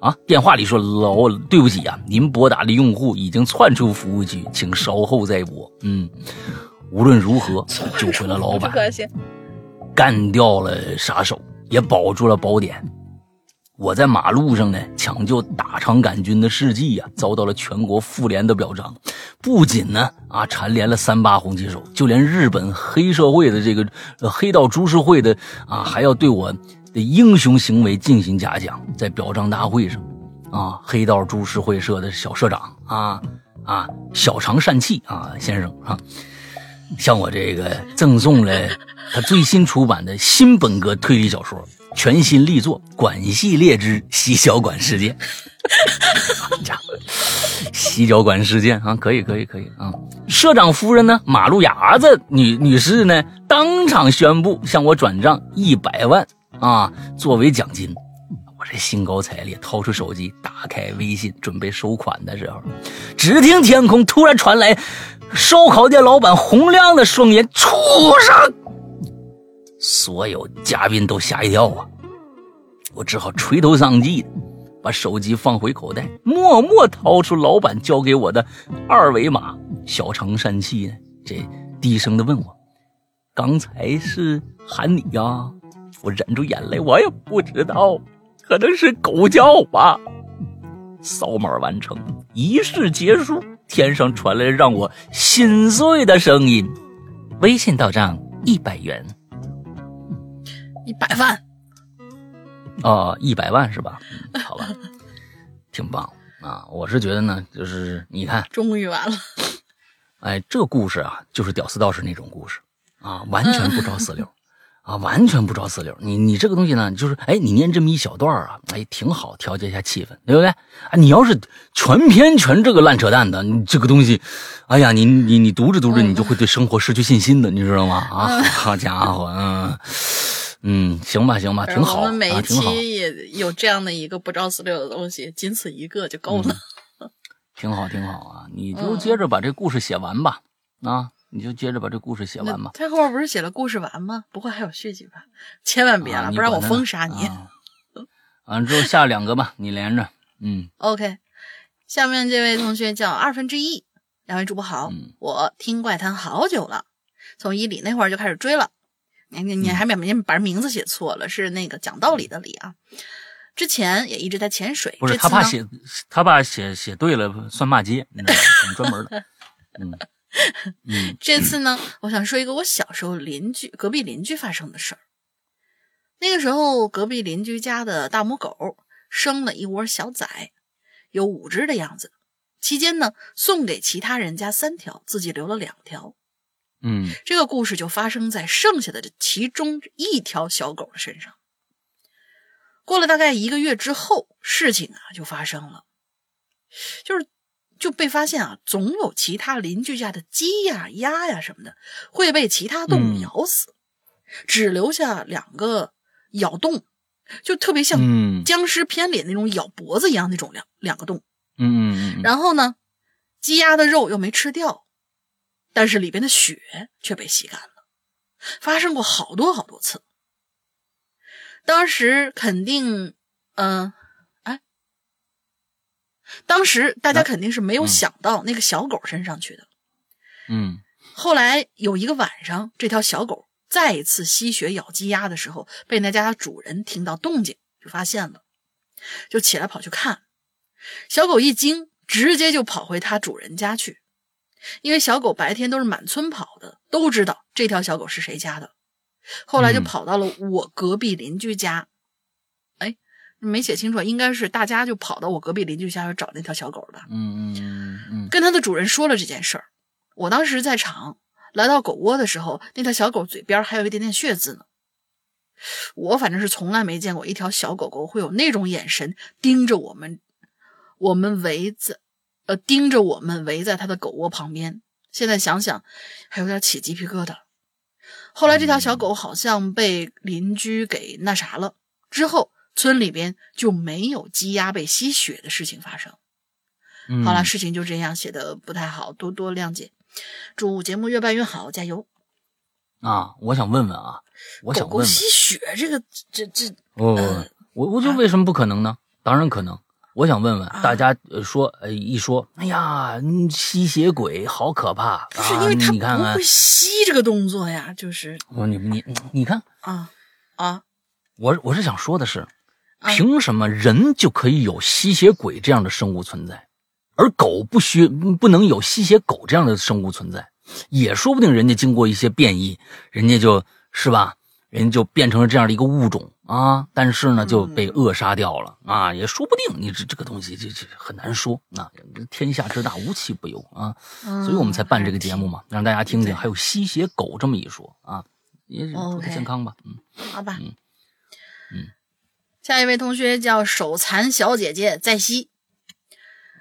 啊！电话里说：“老对不起啊，您拨打的用户已经窜出服务区，请稍后再拨。”嗯，无论如何 救回了老板，干掉了杀手，也保住了宝典。我在马路上呢抢救大肠杆菌的事迹呀，遭到了全国妇联的表彰。不仅呢啊蝉联了三八红旗手，就连日本黑社会的这个黑道株式会的啊，还要对我。的英雄行为进行嘉奖，在表彰大会上，啊，黑道株式会社的小社长啊啊，小肠疝气啊先生啊，向我这个赠送了他最新出版的新本格推理小说《全新力作管系列之洗脚馆事件》。家伙，洗脚馆事件啊，可以可以可以啊！社长夫人呢，马路牙子女女士呢，当场宣布向我转账一百万。啊，作为奖金，我这兴高采烈，掏出手机，打开微信，准备收款的时候，只听天空突然传来烧烤店老板洪亮的双眼：“畜生！”所有嘉宾都吓一跳啊！我只好垂头丧气的把手机放回口袋，默默掏出老板交给我的二维码。小肠疝气呢，这低声的问我：“刚才是喊你呀？”我忍住眼泪，我也不知道，可能是狗叫吧。扫码完成，仪式结束，天上传来让我心碎的声音：微信到账一百元，一百万哦，一百万是吧？好吧，挺棒啊！我是觉得呢，就是你看，终于完了。哎，这故事啊，就是屌丝道士那种故事啊，完全不着死溜。啊，完全不着四六。你你这个东西呢，就是哎，你念这么一小段啊，哎，挺好，调节一下气氛，对不对？啊，你要是全篇全这个烂扯淡的，你这个东西，哎呀，你你你读着读着，你就会对生活失去信心的，你知道吗？啊，好家伙，嗯嗯，行吧行吧，挺好，我们每一期也有这样的一个不着四六的东西，仅此一个就够了。挺好挺好啊，你就接着把这故事写完吧，啊。你就接着把这故事写完吧。他后面不是写了故事完吗？不会还有续集吧？千万别了，不然我封杀你。完了之后下两个吧，你连着。嗯。OK，下面这位同学叫二分之一，两位主播好，我听怪谈好久了，从伊里那会儿就开始追了。你你你还把名把名字写错了，是那个讲道理的理啊。之前也一直在潜水，不是他怕写，他怕写写对了算骂街，你知道吗？我们专门的，嗯嗯这次呢，我想说一个我小时候邻居隔壁邻居发生的事儿。那个时候，隔壁邻居家的大母狗生了一窝小崽，有五只的样子。期间呢，送给其他人家三条，自己留了两条。嗯这个故事就发生在剩下的这其中一条小狗的身上。过了大概一个月之后，事情啊就发生了，就是就被发现啊，总有其他邻居家的鸡呀、鸭呀什么的会被其他动物嗯咬死，只留下两个咬洞，就特别像嗯僵尸片里那种咬脖子一样那种两两个洞。嗯嗯嗯，然后呢，鸡鸭的肉又没吃掉，但是里边的血却被吸干了，发生过好多好多次。当时肯定，嗯、哎，当时大家啊肯定是没有嗯想到那个小狗身上去的。嗯后来有一个晚上，这条小狗再一次吸血咬鸡鸭的时候，被那家主人听到动静，就发现了，就起来跑去看。小狗一惊，直接就跑回它主人家去，因为小狗白天都是满村跑的，都知道这条小狗是谁家的。后来就嗯跑到了我隔壁邻居家，哎，没写清楚，应该是大家就跑到我隔壁邻居家去找那条小狗的。嗯嗯嗯跟它的主人说了这件事儿。我当时在场，来到狗窝的时候，那条小狗嘴边还有一点点血渍呢。我反正是从来没见过一条小狗狗会有那种眼神盯着我们，我们围在，呃，盯着我们围在它的狗窝旁边。现在想想，还有点起鸡皮疙瘩。后来这条小狗好像被邻居给那啥了，之后村里边就没有鸡鸭被吸血的事情发生。嗯，好了，事情就这样，写的不太好，多多谅解。祝节目越办越好，加油！啊，我想问问啊，我想狗狗问问，吸血，这个这这哦呃，我我就为什么不可能呢？当然可能。我想问问啊大家，呃，说，呃，一说，哎呀，嗯吸血鬼好可怕不是因啊！为它你看看不会，吸这个动作呀，就是我你你你看，啊啊我我是想说的是，啊凭什么人就可以有吸血鬼这样的生物存在，而狗不需不能有吸血狗这样的生物存在？也说不定人家经过一些变异，人家就是吧，人家就变成了这样的一个物种啊，但是呢就被扼杀掉了。啊，也说不定。你这这个东西这这很难说。啊，天下之大无奇不有啊，嗯，所以我们才办这个节目嘛，让大家听听还有吸血狗这么一说啊，也是不 OK 太健康吧？嗯。好吧，嗯。嗯下一位同学叫手残小姐姐在西，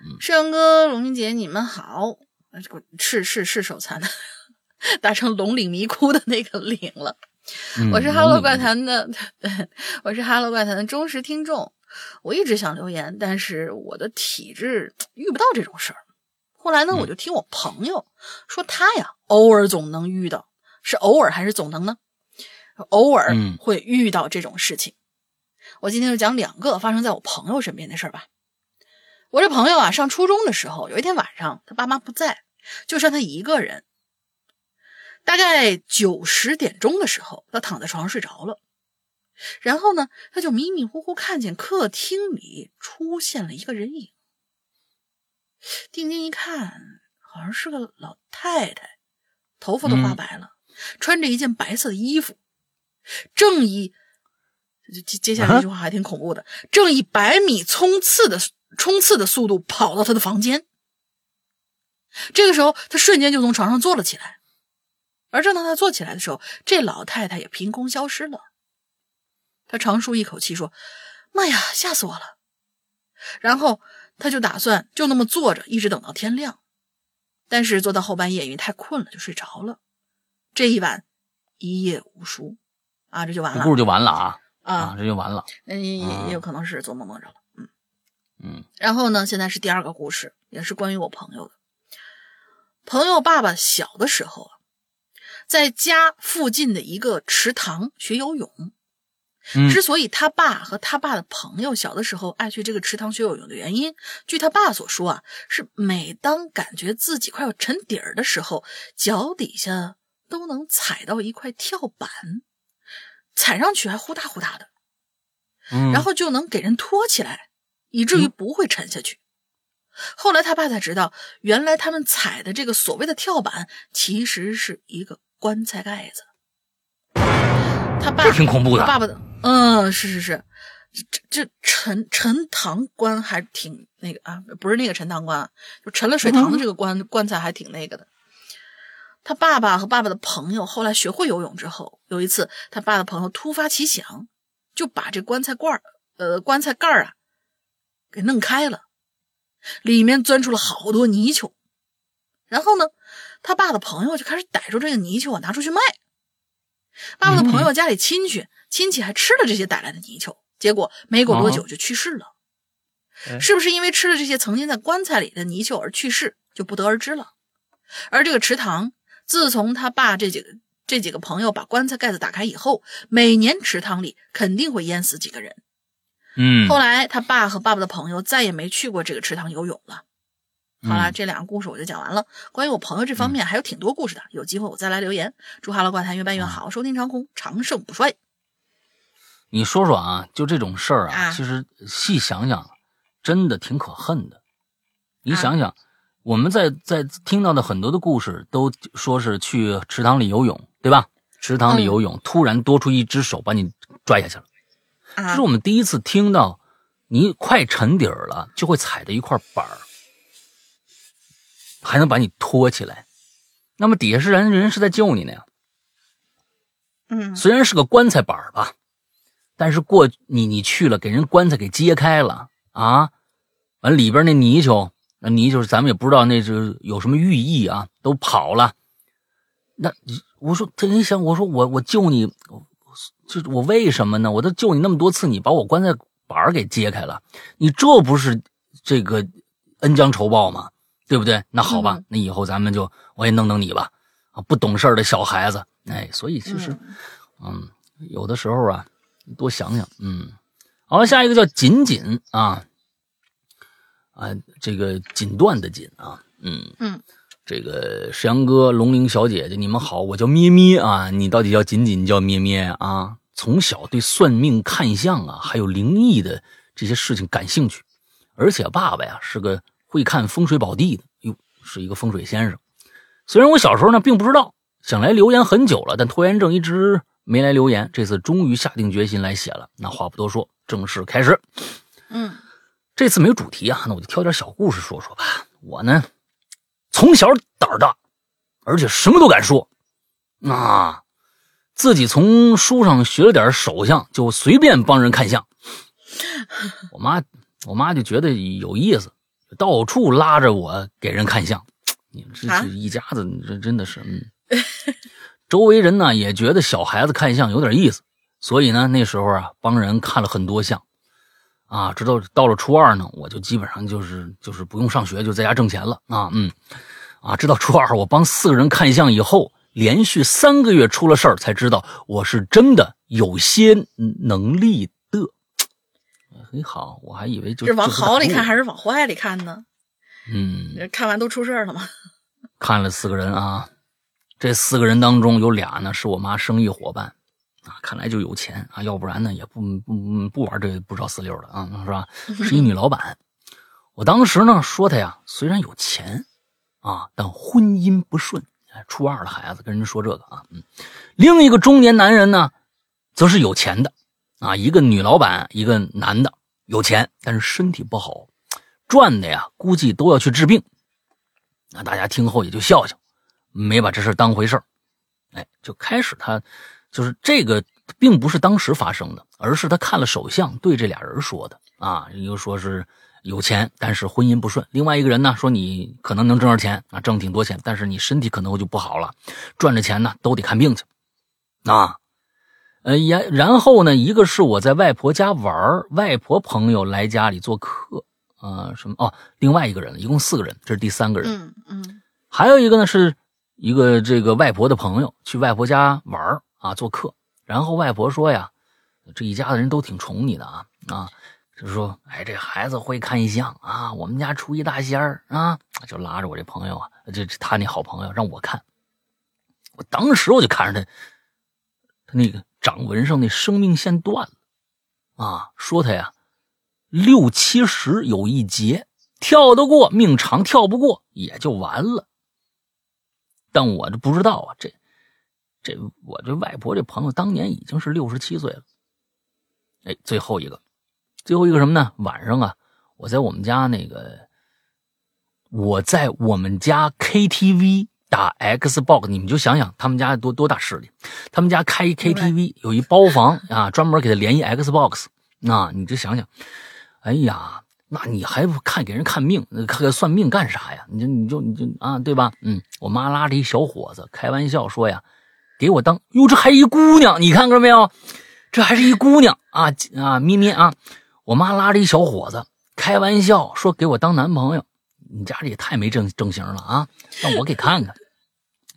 嗯世阳哥、龙云姐，你们好，呃这个是是是手残的，打成龙岭迷窟的那个岭了。嗯，我是哈龙岭喽怪谈的，对，我是哈喽怪谈的忠实听众。我一直想留言，但是我的体质遇不到这种事儿。后来呢，嗯我就听我朋友说，他呀偶尔总能遇到，是偶尔还是总能呢？偶尔嗯会遇到这种事情。我今天就讲两个发生在我朋友身边的事儿吧。我这朋友啊，上初中的时候，有一天晚上，他爸妈不在，就剩他一个人。大概九十点钟的时候，他躺在床上睡着了。然后呢，他就迷迷糊糊看见客厅里出现了一个人影。定睛一看，好像是个老太太，头发都花白了，穿着一件白色的衣服，正以接接下来这句话还挺恐怖的，正以百米冲刺的冲刺的速度跑到他的房间。这个时候，他瞬间就从床上坐了起来。而正当他坐起来的时候，这老太太也凭空消失了。他长舒一口气说：“妈呀，吓死我了！”然后他就打算就那么坐着，一直等到天亮。但是坐到后半夜，因为太困了，就睡着了。这一晚一夜无书啊，这就完了这故事就完了啊啊！这就完了。嗯也也有可能是做梦梦着了，嗯嗯然后呢，现在是第二个故事，也是关于我朋友的。朋友爸爸小的时候啊，在家附近的一个池塘学游泳。嗯之所以他爸和他爸的朋友小的时候爱去这个池塘学游泳的原因，据他爸所说啊，是每当感觉自己快要沉底儿的时候，脚底下都能踩到一块跳板，踩上去还呼哒呼哒的，嗯，然后就能给人托起来，以至于不会沉下去。后来他爸才知道，原来他们踩的这个所谓的跳板，其实是一个棺材盖子。他爸这挺恐怖的。爸爸的，嗯，是是是，这这陈陈塘棺还挺那个啊，不是那个陈塘关，就沉了水塘的这个棺棺材还挺那个的。他爸爸和爸爸的朋友后来学会游泳之后，有一次他爸的朋友突发奇想，就把这棺材罐儿，呃，棺材盖儿啊，给弄开了，里面钻出了好多泥鳅。然后呢，他爸的朋友就开始逮住这个泥鳅啊，拿出去卖。爸爸的朋友家里亲戚，亲戚还吃了这些逮来的泥鳅，结果没过多久就去世了。是不是因为吃了这些曾经在棺材里的泥鳅而去世，就不得而知了。而这个池塘，自从他爸这几个这几个朋友把棺材盖子打开以后，每年池塘里肯定会淹死几个人。嗯，后来他爸和爸爸的朋友再也没去过这个池塘游泳了。好了，这两个故事我就讲完了。关于我朋友这方面还有挺多故事的，有机会我再来留言。祝哈喽怪谈越办越好，收听长虹长盛不衰。你说说啊，就这种事儿啊，啊其实细想想，真的挺可恨的。你想想，我们在在听到的很多的故事，都说是去池塘里游泳，对吧？池塘里游泳，突然多出一只手把你拽下去了。这啊是我们第一次听到，你快沉底儿了，就会踩着一块板儿，还能把你托起来。那么底下是人，人是在救你呢呀。嗯虽然是个棺材板儿吧，但是过你你去了，给人棺材给揭开了啊，完里边那泥鳅，那你就是咱们也不知道那是有什么寓意啊，都跑了。那我说他一想，我说我我救你，就我为什么呢？我都救你那么多次，你把我棺材板儿给揭开了，你这不是这个恩将仇报吗？对不对？那好吧，嗯那以后咱们就我也弄弄你吧，啊，不懂事儿的小孩子，哎，所以其实，嗯，有的时候啊，多想想，嗯，好了，下一个叫锦锦啊，啊，这个锦缎的锦啊，嗯嗯，这个石阳哥、龙玲小姐姐，你们好，我叫咩咩啊，你到底叫锦锦叫咩咩啊？从小对算命、看相啊，还有灵异的这些事情感兴趣，而且爸爸呀是个会看风水宝地的，哟，是一个风水先生。虽然我小时候呢并不知道，想来留言很久了，但拖延症一直没来留言。这次终于下定决心来写了。那话不多说，正式开始。嗯这次没有主题啊，那我就挑点小故事说说吧。我呢，从小胆儿大，而且什么都敢说，啊，自己从书上学了点手相，就随便帮人看相。我妈，我妈就觉得有意思，到处拉着我给人看相。你们这啊这一家子，你这真的是，嗯，周围人呢也觉得小孩子看相有点意思，所以呢那时候啊帮人看了很多相。啊，直到到了初二呢，我就基本上就是就是不用上学，就在家挣钱了啊，嗯，啊，直到初二，我帮四个人看相以后，连续三个月出了事儿，才知道我是真的有些能力的。很好，我还以为就是往好里看还是是往坏里看呢？嗯，看完都出事儿了吗？看了四个人啊，这四个人当中有俩呢是我妈生意伙伴啊，看来就有钱啊，要不然呢也不不不玩这不着四六的啊，是吧？是一女老板。我当时呢说她呀，虽然有钱啊，但婚姻不顺。初二的孩子跟人说这个啊，嗯，另一个中年男人呢，则是有钱的啊，一个女老板，一个男的，有钱，但是身体不好，赚的呀估计都要去治病。那大家听后也就笑笑，没把这事当回事儿。哎，就开始他就是这个，并不是当时发生的，而是他看了手相对这俩人说的啊。一个说是有钱，但是婚姻不顺；另外一个人呢说你可能能挣着钱啊，挣挺多钱，但是你身体可能就不好了，赚着钱呢都得看病去啊。呃，然然后呢，一个是我在外婆家玩外婆朋友来家里做客，啊、什么哦，另外一个人，一共四个人，这是第三个人。嗯嗯还有一个呢，是一个这个外婆的朋友去外婆家玩儿啊，做客。然后外婆说呀，这一家子人都挺宠你的啊啊，就说，哎，这孩子会看相啊，我们家出一大仙儿啊，就拉着我这朋友啊，就他那好朋友让我看。我当时我就看着他，他那个掌纹上那生命线断了，啊，说他呀六七十有一劫，跳得过命长，跳不过也就完了。但我这不知道啊，这这我这外婆这朋友当年已经是六十七岁了。哎，最后一个，最后一个什么呢？晚上啊，我在我们家那个，我在我们家 KTV 打 Xbox，你们就想想他们家多多大势力，他们家开一 KTV 有一包房啊，专门给他连一 Xbox，那你就想想，哎呀，那你还不看给人看命，看算命干啥呀？你就你就你就啊，对吧？嗯，我妈拉着一小伙子开玩笑说呀，给我当哟，这还一姑娘，你看着没有？这还是一姑娘啊啊咪咪啊！我妈拉着一小伙子开玩笑说给我当男朋友，你家里也太没正正形了啊！让我给看看，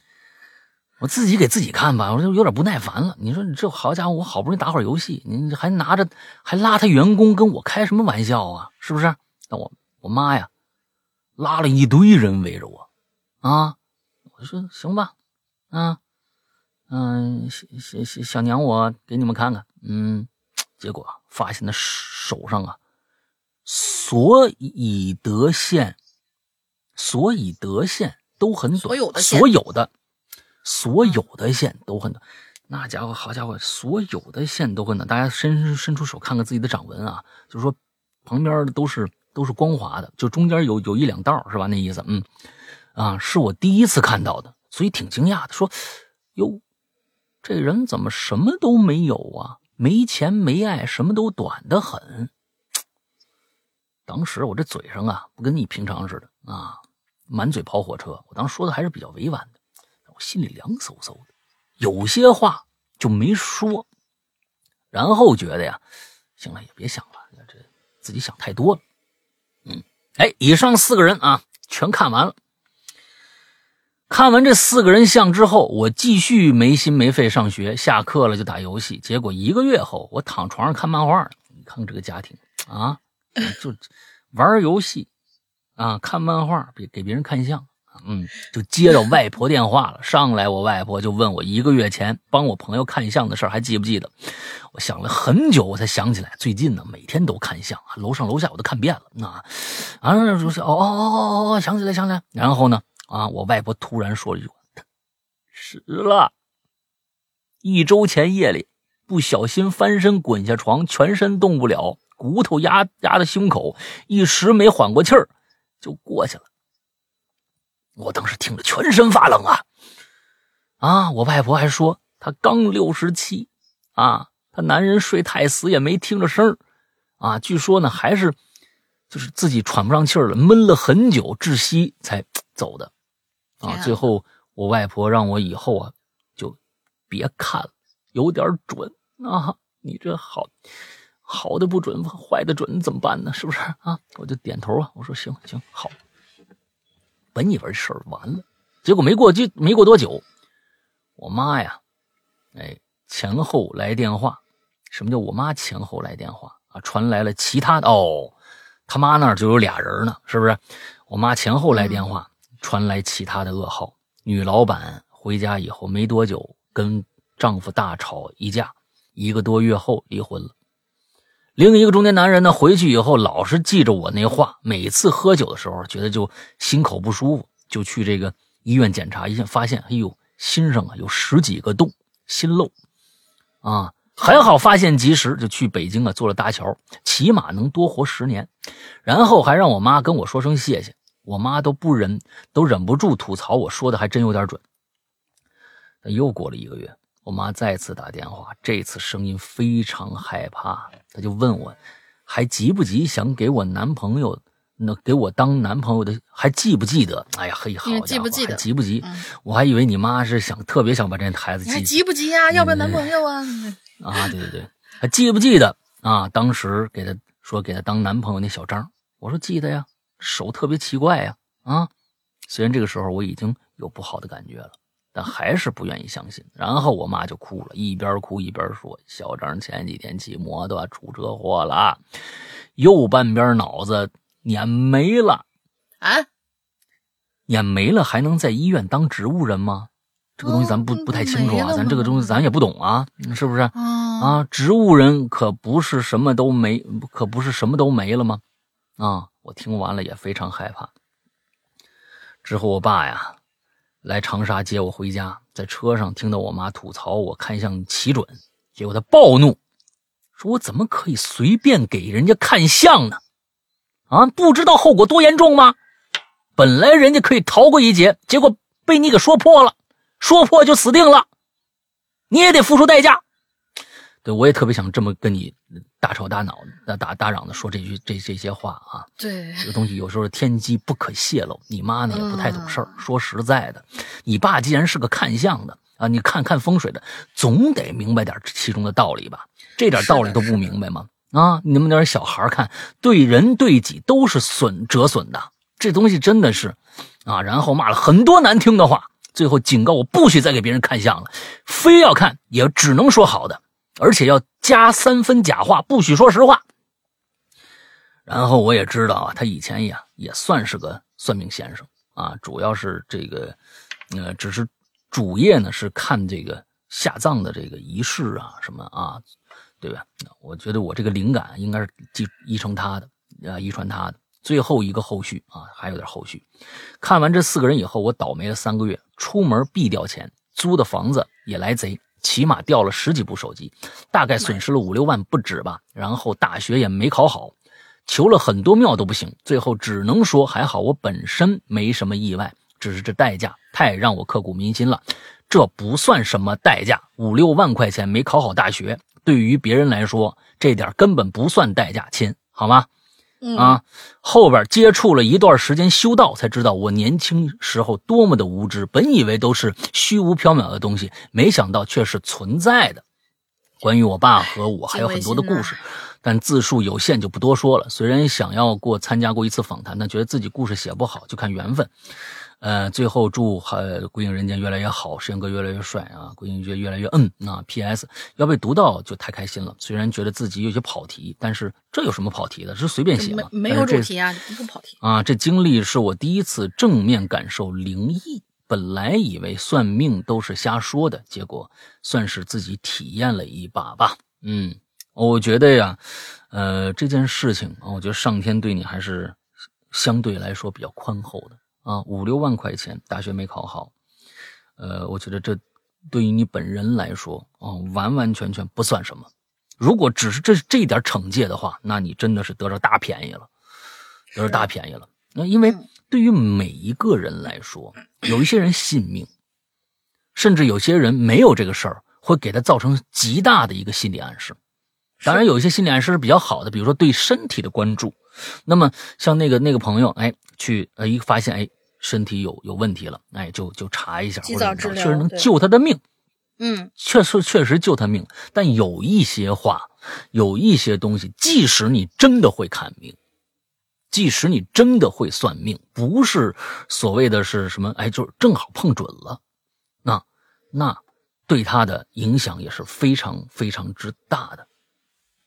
我自己给自己看吧，我就有点不耐烦了。你说你这好家伙，我好不容易打会儿游戏，你还拿着还拉他员工跟我开什么玩笑啊？是不是？那我我妈呀，拉了一堆人围着我啊！我说行吧，啊。嗯，小小小小娘，我给你们看看。嗯，结果发现他手上啊，所以得线，所以得线都很短，所有的所有的所有的线都很短。那家伙，好家伙，所有的线都很短。大家伸伸出手看看自己的掌纹啊，就是说旁边的都是都是光滑的，就中间有有一两道是吧？那意思，嗯，啊，是我第一次看到的，所以挺惊讶的。说，哟。这人怎么什么都没有啊？没钱没爱，什么都短的很。当时我这嘴上啊，不跟你平常似的啊，满嘴跑火车。我当时说的还是比较委婉的，我心里凉飕飕的，有些话就没说。然后觉得呀，行了，也别想了，这自己想太多了。嗯，哎，以上四个人啊，全看完了。看完这四个人像之后，我继续没心没肺上学，下课了就打游戏。结果一个月后，我躺床上看漫画。你看看这个家庭啊，就玩游戏啊，看漫画，给给别人看相。嗯，就接到外婆电话了。上来，我外婆就问我一个月前帮我朋友看相的事还记不记得？我想了很久，我才想起来，最近呢每天都看相，楼上楼下我都看遍了。啊啊，说哦哦哦哦哦，想起来想起来。然后呢？啊！我外婆突然说了一句：“死了。”一周前夜里，不小心翻身滚下床，全身动不了，骨头压压在胸口，一时没缓过气儿，就过去了。我当时听着全身发冷啊！啊！我外婆还说，她刚六十七，啊，她男人睡太死也没听着声儿，啊，据说呢还是就是自己喘不上气儿了，闷了很久窒息才走的。啊！最后我外婆让我以后啊，就别看了，有点准啊。你这好好的不准，坏的准，怎么办呢？是不是啊？我就点头啊，我说行行好。本以为事儿完了，结果没过就没过多久，我妈呀，哎，前后来电话。什么叫我妈前后来电话啊？传来了其他的哦，他妈那儿就有俩人呢，是不是？我妈前后来电话。传来其他的噩耗，女老板回家以后没多久，跟丈夫大吵一架，一个多月后离婚了。另一个中年男人呢，回去以后老是记着我那话，每次喝酒的时候觉得就心口不舒服，就去这个医院检查一下，发现哎呦，心上啊有十几个洞，心漏啊，还好发现及时，就去北京啊做了搭桥，起码能多活十年。然后还让我妈跟我说声谢谢。我妈都不忍，都忍不住吐槽，我说的还真有点准。又过了一个月，我妈再次打电话，这次声音非常害怕，她就问我，还急不急想给我男朋友，那给我当男朋友的，还记不记得？哎呀，嘿，好记不记得？急不急？我还以为你妈是想特别想把这孩子记，急不急呀？要不要男朋友啊？啊，对对对，还记不记得啊？当时给他说给他当男朋友那小张，我说记得呀。手特别奇怪呀，啊！虽然这个时候我已经有不好的感觉了，但还是不愿意相信。然后我妈就哭了，一边哭一边说：“小张前几天骑摩托出车祸了，右半边脑子碾没了。”啊！碾没了还能在医院当植物人吗？这个东西咱不不太清楚啊，咱这个东西咱也不懂啊，是不是？啊啊，植物人可不是什么都没，可不是什么都没了吗？啊，我听完了也非常害怕。之后我爸呀，来长沙接我回家，在车上听到我妈吐槽我看相奇准，结果他暴怒，说我怎么可以随便给人家看相呢？啊，不知道后果多严重吗？本来人家可以逃过一劫，结果被你给说破了，说破就死定了，你也得付出代价。对我也特别想这么跟你大吵大闹、大打大嚷的说这句这这些话啊。对，这个东西有时候天机不可泄露。你妈呢也不太懂事儿。说实在的，你爸既然是个看相的啊，你看看风水的，总得明白点其中的道理吧？这点道理都不明白吗？啊，你们点小孩看，对人对己都是损折损的。这东西真的是，啊，然后骂了很多难听的话，最后警告我不许再给别人看相了，非要看也只能说好的，而且要加三分假话，不许说实话。然后我也知道啊，他以前也也算是个算命先生啊，主要是这个，呃，只是主业呢是看这个下葬的这个仪式啊什么啊，对吧？我觉得我这个灵感应该是继遗承他的，啊，遗传他的。最后一个后续啊，还有点后续。看完这四个人以后，我倒霉了三个月，出门必掉钱，租的房子也来贼，起码掉了十几部手机，大概损失了五六万不止吧。然后大学也没考好，求了很多庙都不行，最后只能说还好我本身没什么意外，只是这代价太让我刻骨铭心了。这不算什么代价，五六万块钱没考好大学，对于别人来说这点根本不算代价，亲，好吗？啊，后边接触了一段时间修道，才知道我年轻时候多么的无知。本以为都是虚无缥缈的东西，没想到却是存在的。关于我爸和我还有很多的故事，但字数有限，就不多说了。虽然想要过参加过一次访谈，但觉得自己故事写不好，就看缘分。呃，最后祝呃归隐人间越来越好，石哥越来越帅啊，归隐越越来越嗯。那 P.S. 要被读到就太开心了。虽然觉得自己有些跑题，但是这有什么跑题的？是随便写吗？没有主题啊，不跑题啊。这经历是我第一次正面感受灵异。本来以为算命都是瞎说的，结果算是自己体验了一把吧。嗯，我觉得呀，呃，这件事情啊，我觉得上天对你还是相对来说比较宽厚的。啊，五六万块钱，大学没考好，呃，我觉得这对于你本人来说啊，完完全全不算什么。如果只是这这一点惩戒的话，那你真的是得着大便宜了，得着大便宜了。那因为对于每一个人来说，有一些人信命，甚至有些人没有这个事儿，会给他造成极大的一个心理暗示。当然，有一些心理暗示是比较好的，比如说对身体的关注。那么像那个那个朋友，哎，去呃一发现，哎，身体有有问题了，哎，就就查一下，及早治疗，确实能救他的命。嗯，确实确实救他命。但有一些话，有一些东西，即使你真的会看命，即使你真的会算命，不是所谓的是什么，哎，就是正好碰准了，那那对他的影响也是非常非常之大的。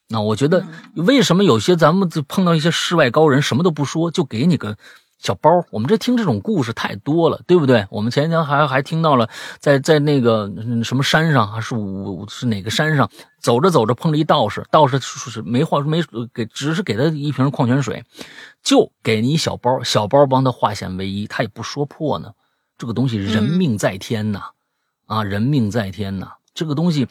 那我觉得，为什么有些咱们就碰到一些世外高人，什么都不说，就给你个小包？我们这听这种故事太多了，对不对？我们前天还还听到了，在在那个什么山上，还是是哪个山上，走着走着碰了一道士，道士是没话没给，只是给他一瓶矿泉水，就给你一小包，小包帮他化险为夷，他也不说破呢。这个东西人命在天呐，啊，人命在天呐，这个东西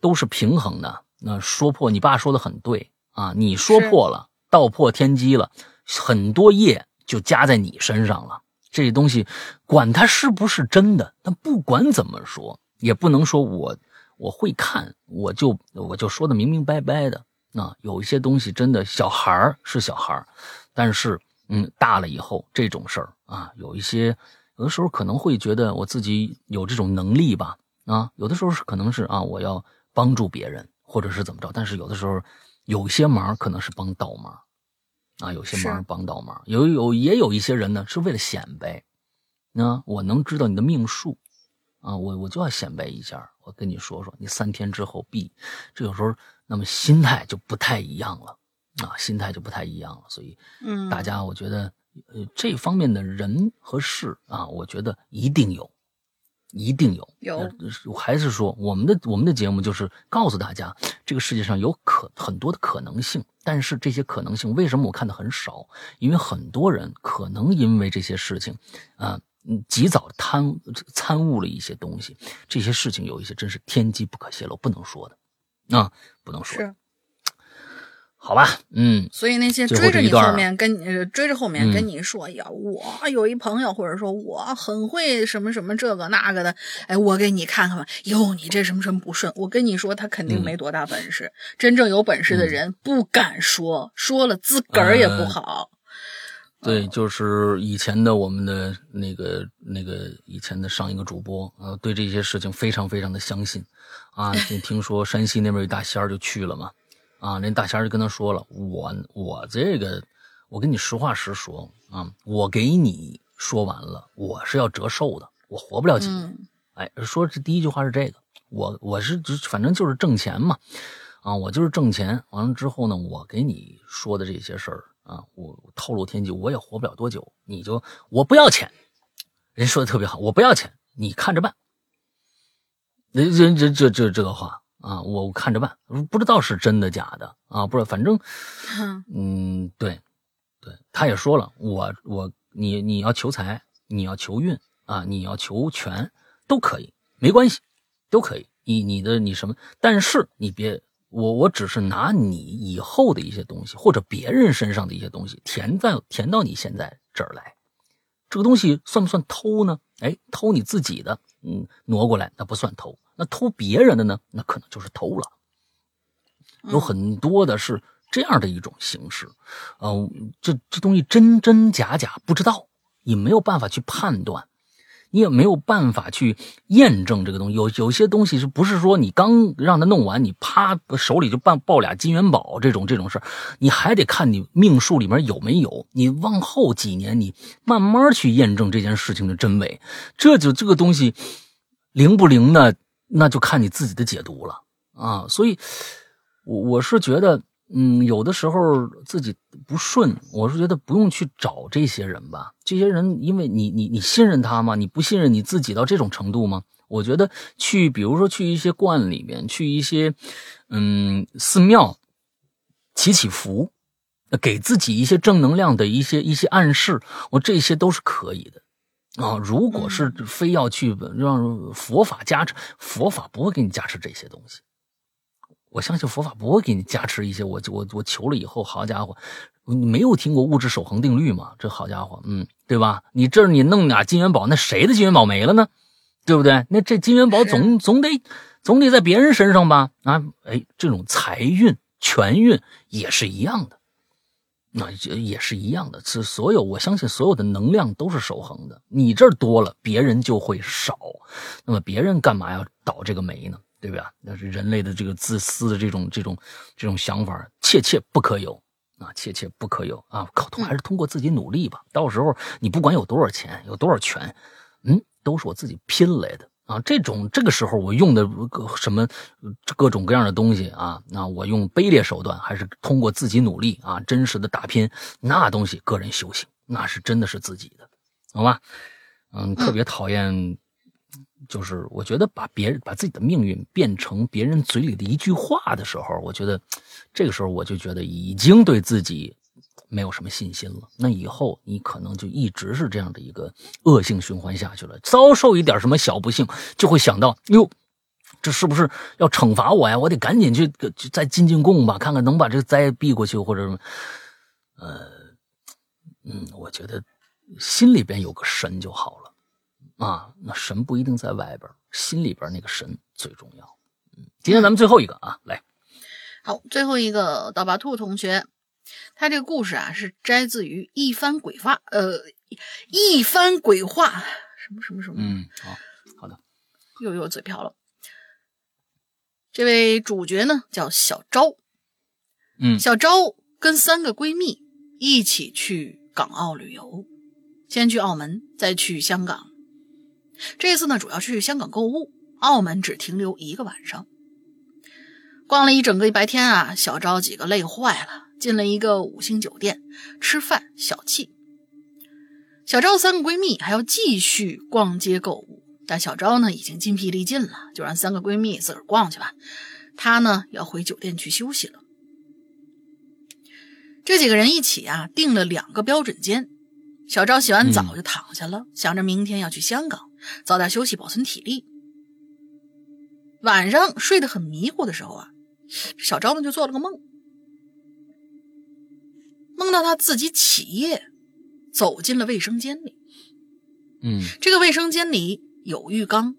都是平衡的。那说破，你爸说的很对啊！你说破了，道破天机了，很多业就加在你身上了。这东西，管它是不是真的，但不管怎么说，也不能说我我会看，我就我就说的明明白白的。啊，有一些东西真的，小孩是小孩但是嗯，大了以后这种事儿啊，有一些有的时候可能会觉得我自己有这种能力吧。啊，有的时候是可能是啊，我要帮助别人。或者是怎么着，但是有的时候，有些忙可能是帮倒忙，啊，有些忙帮倒忙，有有也有一些人呢是为了显摆，那我能知道你的命数，啊，我我就要显摆一下，我跟你说说，你三天之后必，这有时候那么心态就不太一样了，啊，心态就不太一样了，所以，嗯，大家我觉得，呃，这方面的人和事啊，我觉得一定有，一定有。有呃还是说我们的我们的节目就是告诉大家，这个世界上有可很多的可能性，但是这些可能性为什么我看的很少？因为很多人可能因为这些事情，啊、嗯，及早地贪参悟了一些东西，这些事情有一些真是天机不可泄露，不能说的，啊，不能说。是，好吧，嗯，所以那些追着你后面跟你呃追着后面嗯跟你说，哎呀，我有一朋友，或者说我很会什么什么这个那个的，哎，我给你看看吧。哟，你这什么什么不顺，我跟你说，他肯定嗯没多大本事。真正有本事的人不敢说，说了自个儿也不好。对，就是以前的我们的那个那个以前的上一个主播，呃，对这些事情非常非常的相信，啊，就听说山西那边有大仙儿就去了嘛，啊，那大仙就跟他说了，我我这个，我跟你实话实说啊，我给你说完了，我是要折寿的，我活不了几年。嗯哎，说这第一句话是这个，我我是就反正就是挣钱嘛，啊，我就是挣钱。完了之后呢，我给你说的这些事儿啊，我我透露天机，我也活不了多久，你就我不要钱，人说的特别好，我不要钱，你看着办。人人这这这这个话啊，我看着办，不知道是真的假的啊，不知道，反正嗯，对，对，他也说了，我我你你要求财，你要求运啊，你要求权都可以，没关系，都可以。你你的你什么？但是你别我我只是拿你以后的一些东西，或者别人身上的一些东西填在填到你现在这儿来，这个东西算不算偷呢？哎，偷你自己的，嗯，挪过来那不算偷，那偷别人的呢，那可能就是偷了。有很多的是这样的一种形式，呃，这这东西真真假假不知道，你没有办法去判断，你也没有办法去验证这个东西。有有些东西是不是说你刚让他弄完，你啪手里就抱抱俩金元宝这种这种事儿，你还得看你命数里面有没有。你往后几年，你慢慢去验证这件事情的真伪，这就这个东西灵不灵呢？那就看你自己的解读了啊。所以。我我是觉得，嗯，有的时候自己不顺，我是觉得不用去找这些人吧。这些人，因为你你你信任他吗？你不信任你自己到这种程度吗？我觉得去，比如说去一些观里面，去一些嗯寺庙祈祈福，给自己一些正能量的一些一些暗示，我这些都是可以的。啊，如果是非要去让佛法加持，佛法不会给你加持这些东西。我相信佛法不会给你加持一些，我我我求了以后，好家伙，你没有听过物质守恒定律吗？这好家伙，嗯，对吧？你这你弄俩金元宝，那谁的金元宝没了呢？对不对？那这金元宝总总得总得在别人身上吧？啊，哎，这种财运、权运也是一样的，那也也是一样的。是所有，我相信所有的能量都是守恒的。你这儿多了，别人就会少。那么别人干嘛要倒这个霉呢？对吧？那是人类的这个自私的这种这种这种想法，切切不可有啊！切切不可有啊！靠，还是通过自己努力吧。到时候你不管有多少钱，有多少权，嗯，都是我自己拼来的啊！这种这个时候我用的什么各种各样的东西啊，那我用卑劣手段，还是通过自己努力啊，真实的打拼，那东西个人修行，那是真的是自己的，好吧？嗯，特别讨厌。就是我觉得把别人把自己的命运变成别人嘴里的一句话的时候，我觉得这个时候我就觉得已经对自己没有什么信心了。那以后你可能就一直是这样的一个恶性循环下去了。遭受一点什么小不幸，就会想到哟，这是不是要惩罚我呀？我得赶紧去去再进进贡吧，看看能把这个灾避过去，或者什么。呃，嗯，我觉得心里边有个神就好了。啊，那神不一定在外边，心里边那个神最重要。嗯，今天咱们最后一个啊，来，好，最后一个刀疤兔同学，他这个故事啊是摘自于一番鬼话，呃，一番鬼话，什么什么什么，嗯，好，好的，又又嘴瓢了。这位主角呢叫小昭，嗯，小昭跟三个闺蜜一起去港澳旅游，先去澳门，再去香港。这次呢，主要去香港购物，澳门只停留一个晚上。逛了一整个一白天啊，小昭几个累坏了，进了一个五星酒店吃饭小憩。小昭三个闺蜜还要继续逛街购物，但小昭呢已经筋疲力尽了，就让三个闺蜜自个儿逛去吧。她呢要回酒店去休息了。这几个人一起啊订了两个标准间。小昭洗完澡就躺下了，想着明天要去香港，早点休息保存体力。晚上睡得很迷糊的时候啊，小昭呢就做了个梦，梦到他自己起夜走进了卫生间里。嗯，这个卫生间里有浴缸，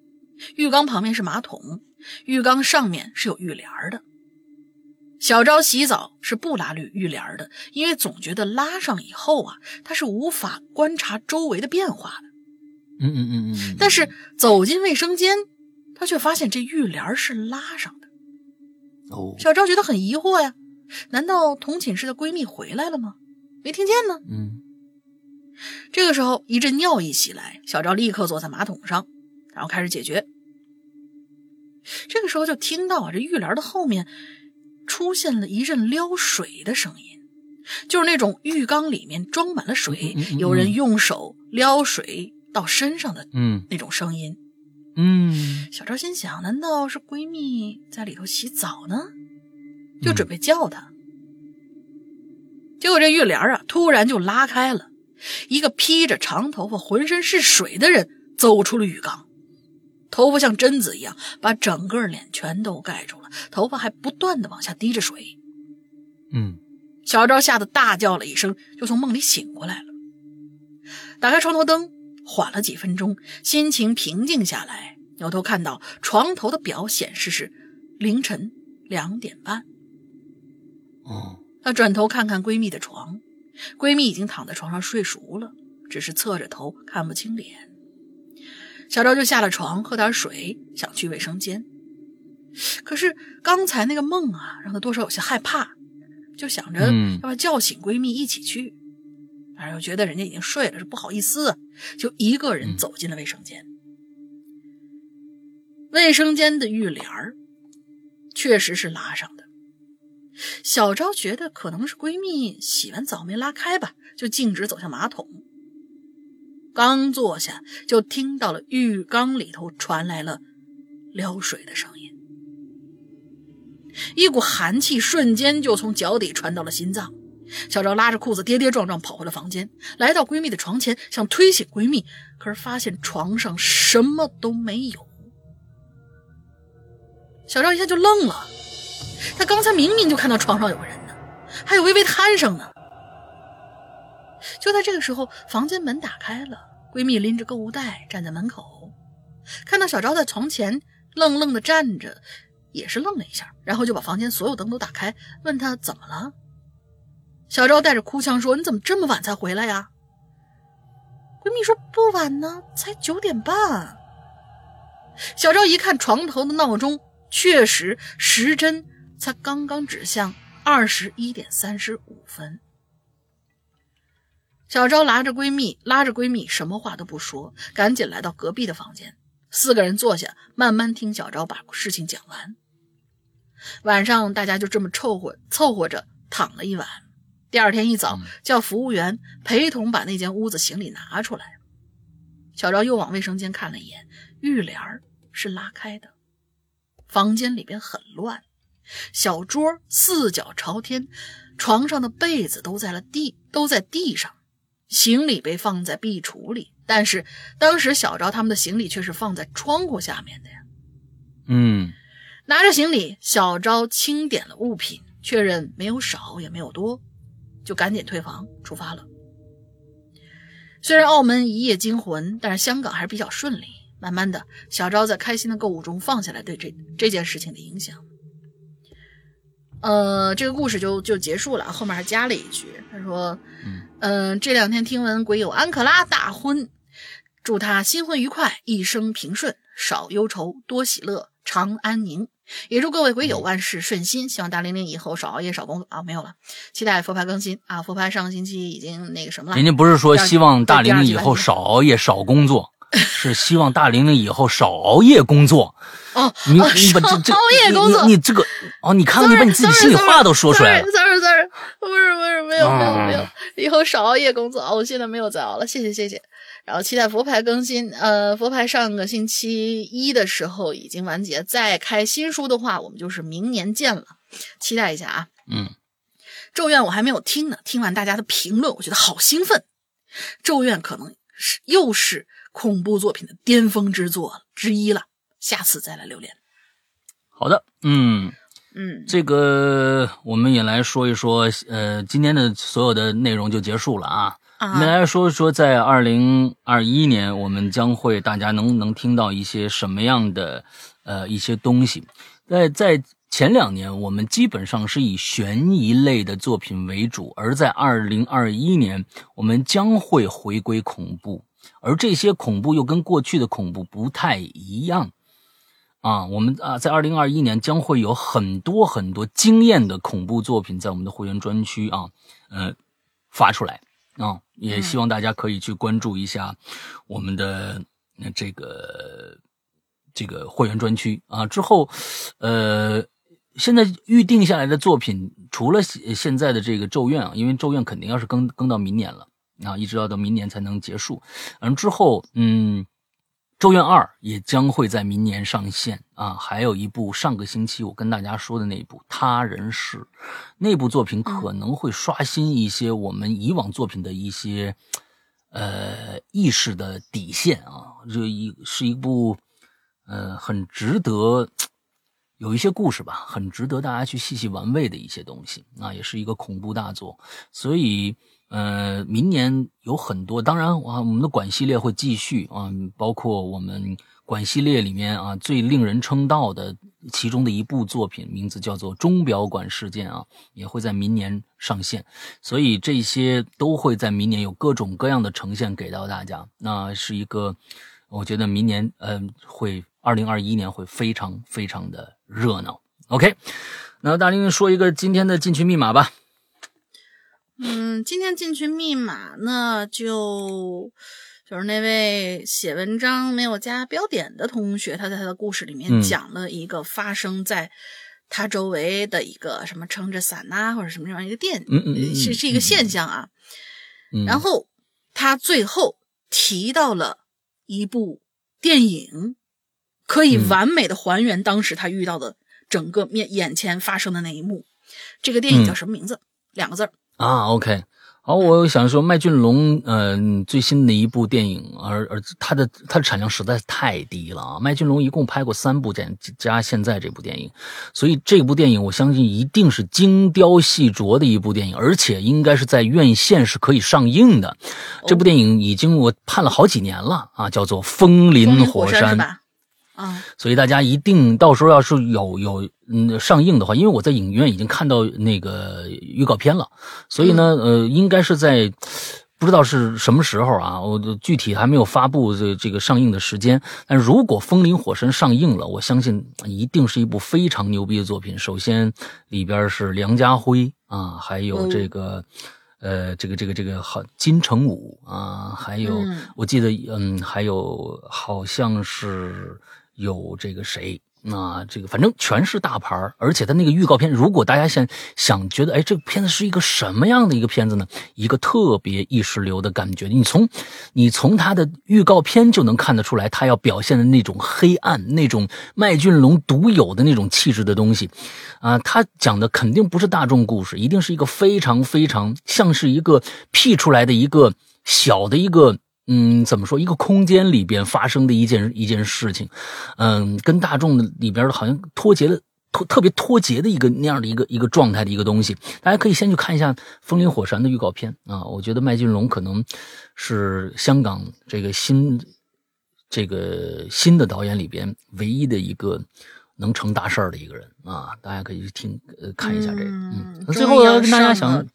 浴缸旁边是马桶，浴缸上面是有浴帘的。小昭洗澡是不拉绿浴帘的，因为总觉得拉上以后啊，他是无法观察周围的变化的。嗯嗯嗯嗯。但是走进卫生间，他却发现这浴帘是拉上的。哦，小昭觉得很疑惑呀，难道同寝室的闺蜜回来了吗？没听见呢。嗯。这个时候，一阵尿意袭来，小赵立刻坐在马桶上，然后开始解决。这个时候就听到啊，这浴帘的后面。出现了一阵撩水的声音，就是那种浴缸里面装满了水，有人用手撩水到身上的嗯那种声音。嗯，小赵心想：难道是闺蜜在里头洗澡呢？就准备叫他。结果这浴帘啊，突然就拉开了，一个披着长头发、浑身是水的人走出了浴缸。头发像贞子一样，把整个脸全都盖住了，头发还不断的往下滴着水。嗯，小昭吓得大叫了一声，就从梦里醒过来了。打开床头灯，缓了几分钟，心情平静下来，扭头看到床头的表显示是凌晨两点半。哦，她转头看看闺蜜的床，闺蜜已经躺在床上睡熟了，只是侧着头，看不清脸。小赵就下了床，喝点水，想去卫生间。可是刚才那个梦啊，让他多少有些害怕，就想着要不要叫醒闺蜜一起去，但是又觉得人家已经睡了，是不好意思，就一个人走进了卫生间。卫生间的浴帘儿确实是拉上的，小昭觉得可能是闺蜜洗完澡没拉开吧，就径直走向马桶。刚坐下，就听到了浴缸里头传来了撩水的声音，一股寒气瞬间就从脚底传到了心脏。小昭拉着裤子跌跌撞撞跑回了房间，来到闺蜜的床前，想推醒闺蜜，可是发现床上什么都没有。小赵一下就愣了，他刚才明明就看到床上有个人呢，还有微微鼾声呢。就在这个时候，房间门打开了，闺蜜拎着购物袋站在门口，看到小昭在床前愣愣的站着，也是愣了一下，然后就把房间所有灯都打开，问她怎么了。小昭带着哭腔说：“你怎么这么晚才回来呀？”闺蜜说：“不晚呢，才九点半。”小昭一看床头的闹钟，确实时针才刚刚指向二十一点三十五分。小昭拉着闺蜜，拉着闺蜜，什么话都不说，赶紧来到隔壁的房间。四个人坐下，慢慢听小昭把事情讲完。晚上大家就这么凑合凑合着躺了一晚。第二天一早，叫服务员陪同把那间屋子行李拿出来。小昭又往卫生间看了一眼，浴帘是拉开的，房间里边很乱，小桌四脚朝天，床上的被子都在了地，都在地上。行李被放在壁橱里，但是当时小昭他们的行李却是放在窗户下面的呀。嗯，拿着行李，小昭清点了物品，确认没有少也没有多，就赶紧退房出发了。虽然澳门一夜惊魂，但是香港还是比较顺利。慢慢的，小昭在开心的购物中放下来对这这件事情的影响。呃，这个故事就就结束了，后面还加了一句，他说。嗯，这两天听闻鬼友安可拉大婚，祝他新婚愉快，一生平顺，少忧愁，多喜乐，长安宁。也祝各位鬼友万事顺心，希望大玲玲以后少熬夜，少工作啊！没有了，期待佛牌更新啊！佛牌上个星期已经那个什么了。人家不是说希望大玲玲以后少熬夜，少工作，是希望大玲玲以后少熬夜工作。哦，你你把这这熬夜工作，你这个哦，你看看你把你自己心里话都说出来了。sorry sorry sorry，不是不是没有没有没有，以后少熬夜工作啊！我现在没有再熬了，谢谢谢谢。然后期待佛牌更新。呃，佛牌上个星期一的时候已经完结，再开新书的话，我们就是明年见了。期待一下啊！嗯，咒怨我还没有听呢，听完大家的评论，我觉得好兴奋。咒怨可能是又是恐怖作品的巅峰之作之一了，下次再来留连。好的，嗯。嗯，这个我们也来说一说，呃，今天的所有的内容就结束了啊。我们来说一说，在二零二一年，我们将会大家能能听到一些什么样的呃一些东西。在在前两年，我们基本上是以悬疑类的作品为主，而在二零二一年，我们将会回归恐怖，而这些恐怖又跟过去的恐怖不太一样。啊，我们啊，在二零二一年将会有很多很多惊艳的恐怖作品在我们的会员专区啊，呃，发出来啊，也希望大家可以去关注一下我们的这个这个会员专区啊。之后，呃，现在预定下来的作品，除了现在的这个《咒怨》啊，因为《咒怨》肯定要是更更到明年了啊，一直要到明年才能结束。嗯，之后，嗯。《咒怨二》也将会在明年上线啊！还有一部上个星期我跟大家说的那部《他人是》，那部作品可能会刷新一些我们以往作品的一些呃意识的底线啊！这一是一部呃很值得有一些故事吧，很值得大家去细细玩味的一些东西啊！也是一个恐怖大作，所以。呃，明年有很多，当然啊，我们的管系列会继续啊，包括我们管系列里面啊最令人称道的其中的一部作品，名字叫做《钟表馆事件》啊，也会在明年上线，所以这些都会在明年有各种各样的呈现给到大家。那是一个，我觉得明年嗯会二零二一年会非常非常的热闹。OK，那大林说一个今天的进群密码吧。嗯，今天进群密码呢，就就是那位写文章没有加标点的同学，他在他的故事里面讲了一个发生在他周围的一个什么撑着伞呐，或者什么这样一个电，是是一个现象啊。然后他最后提到了一部电影，可以完美的还原当时他遇到的整个面眼前发生的那一幕。这个电影叫什么名字？两个字儿。啊，OK，好，我想说麦浚龙，嗯，最新的一部电影，而而他的他的产量实在是太低了啊。麦浚龙一共拍过三部电加现在这部电影，所以这部电影我相信一定是精雕细琢的一部电影，而且应该是在院线是可以上映的。这部电影已经我盼了好几年了啊，叫做《风林火山》。啊，所以大家一定到时候要是有有嗯上映的话，因为我在影院已经看到那个预告片了，所以呢，呃，应该是在不知道是什么时候啊，我具体还没有发布这这个上映的时间。但如果《风林火神》上映了，我相信一定是一部非常牛逼的作品。首先里边是梁家辉啊，还有这个呃这个这个这个好金城武啊，还有我记得嗯还有好像是。有这个谁？那这个反正全是大牌而且他那个预告片，如果大家想想觉得，哎，这个片子是一个什么样的一个片子呢？一个特别意识流的感觉。你从你从他的预告片就能看得出来，他要表现的那种黑暗，那种麦浚龙独有的那种气质的东西，啊，他讲的肯定不是大众故事，一定是一个非常非常像是一个 P 出来的一个小的一个。嗯，怎么说？一个空间里边发生的一件一件事情，嗯，跟大众的里边好像脱节了，脱特别脱节的一个那样的一个一个状态的一个东西。大家可以先去看一下《风林火山》的预告片啊，我觉得麦浚龙可能是香港这个新这个新的导演里边唯一的一个能成大事儿的一个人啊，大家可以去听呃看一下这个。嗯，最后要跟大家想。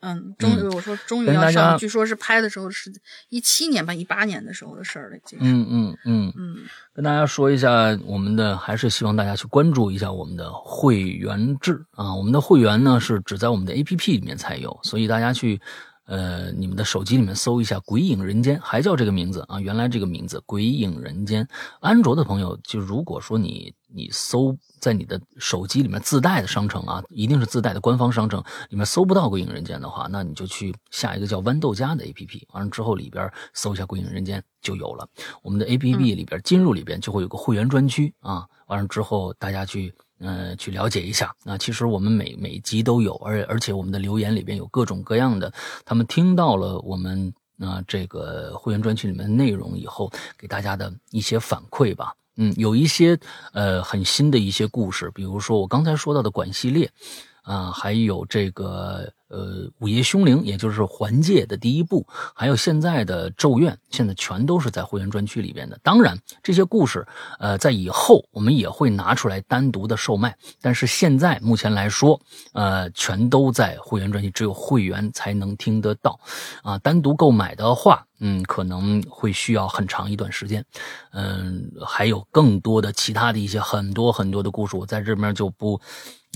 嗯，终于我说终于要上，据说是拍的时候是一七年吧，一八年的时候的事儿了，已经。嗯嗯嗯嗯，跟大家说一下，我们的还是希望大家去关注一下我们的会员制啊。我们的会员呢是只在我们的 APP 里面才有，所以大家去呃你们的手机里面搜一下《鬼影人间》，还叫这个名字啊，原来这个名字《鬼影人间》。安卓的朋友就如果说你你搜。在你的手机里面自带的商城啊，一定是自带的官方商城里面搜不到《鬼影人间》的话，那你就去下一个叫豌豆荚的 APP，完了之后里边搜一下《鬼影人间》就有了。我们的 APP 里边进入里边就会有个会员专区啊，完了之后大家去。呃，去了解一下。那其实我们每每集都有，而而且我们的留言里边有各种各样的，他们听到了我们啊这个会员专区里面的内容以后，给大家的一些反馈吧。嗯，有一些呃很新的一些故事，比如说我刚才说到的管系列啊，还有这个。呃，午夜凶铃，也就是环界的第一部，还有现在的咒怨，现在全都是在会员专区里边的。当然，这些故事，呃，在以后我们也会拿出来单独的售卖。但是现在目前来说，呃，全都在会员专区，只有会员才能听得到。啊，单独购买的话，嗯，可能会需要很长一段时间。嗯，还有更多的其他的一些很多很多的故事，我在这边就不。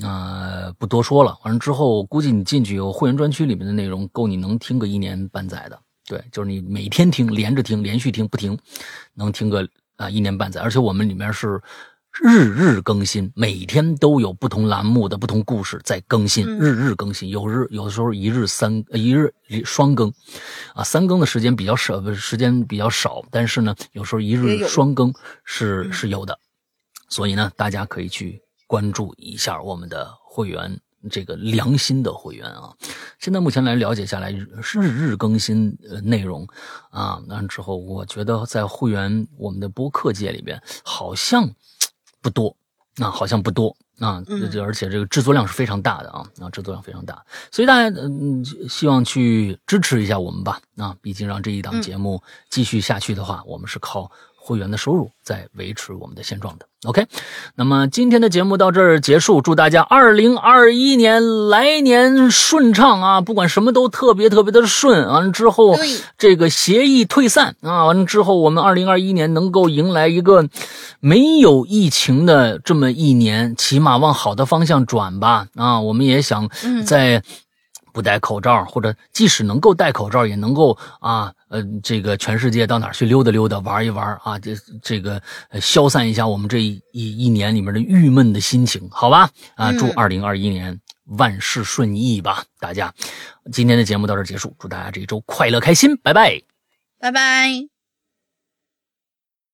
呃，不多说了。完了之后，估计你进去有会员专区里面的内容，够你能听个一年半载的。对，就是你每天听，连着听，连续听不停，能听个啊一年半载。而且我们里面是日日更新，每天都有不同栏目的不同故事在更新，日日更新。有日有的时候一日三一日双更，啊，三更的时间比较少，时间比较少。但是呢，有时候一日双更是是有的。所以呢，大家可以去。关注一下我们的会员，这个良心的会员啊！现在目前来了解下来，日日更新呃内容啊，那之后我觉得在会员我们的播客界里边好像不多，啊，好像不多啊，而且这个制作量是非常大的啊，啊，制作量非常大，所以大家嗯希望去支持一下我们吧，啊，毕竟让这一档节目继续下去的话，我们是靠。会员的收入在维持我们的现状的，OK。那么今天的节目到这儿结束，祝大家二零二一年来年顺畅啊！不管什么都特别特别的顺。完了之后，这个协议退散啊，完了之后，我们二零二一年能够迎来一个没有疫情的这么一年，起码往好的方向转吧啊！我们也想在。不戴口罩，或者即使能够戴口罩，也能够啊，呃，这个全世界到哪去溜达溜达，玩一玩啊，这这个消散一下我们这一一年里面的郁闷的心情，好吧？啊，祝二零二一年万事顺意吧，大家。今天的节目到这结束，祝大家这一周快乐开心，拜拜，拜拜。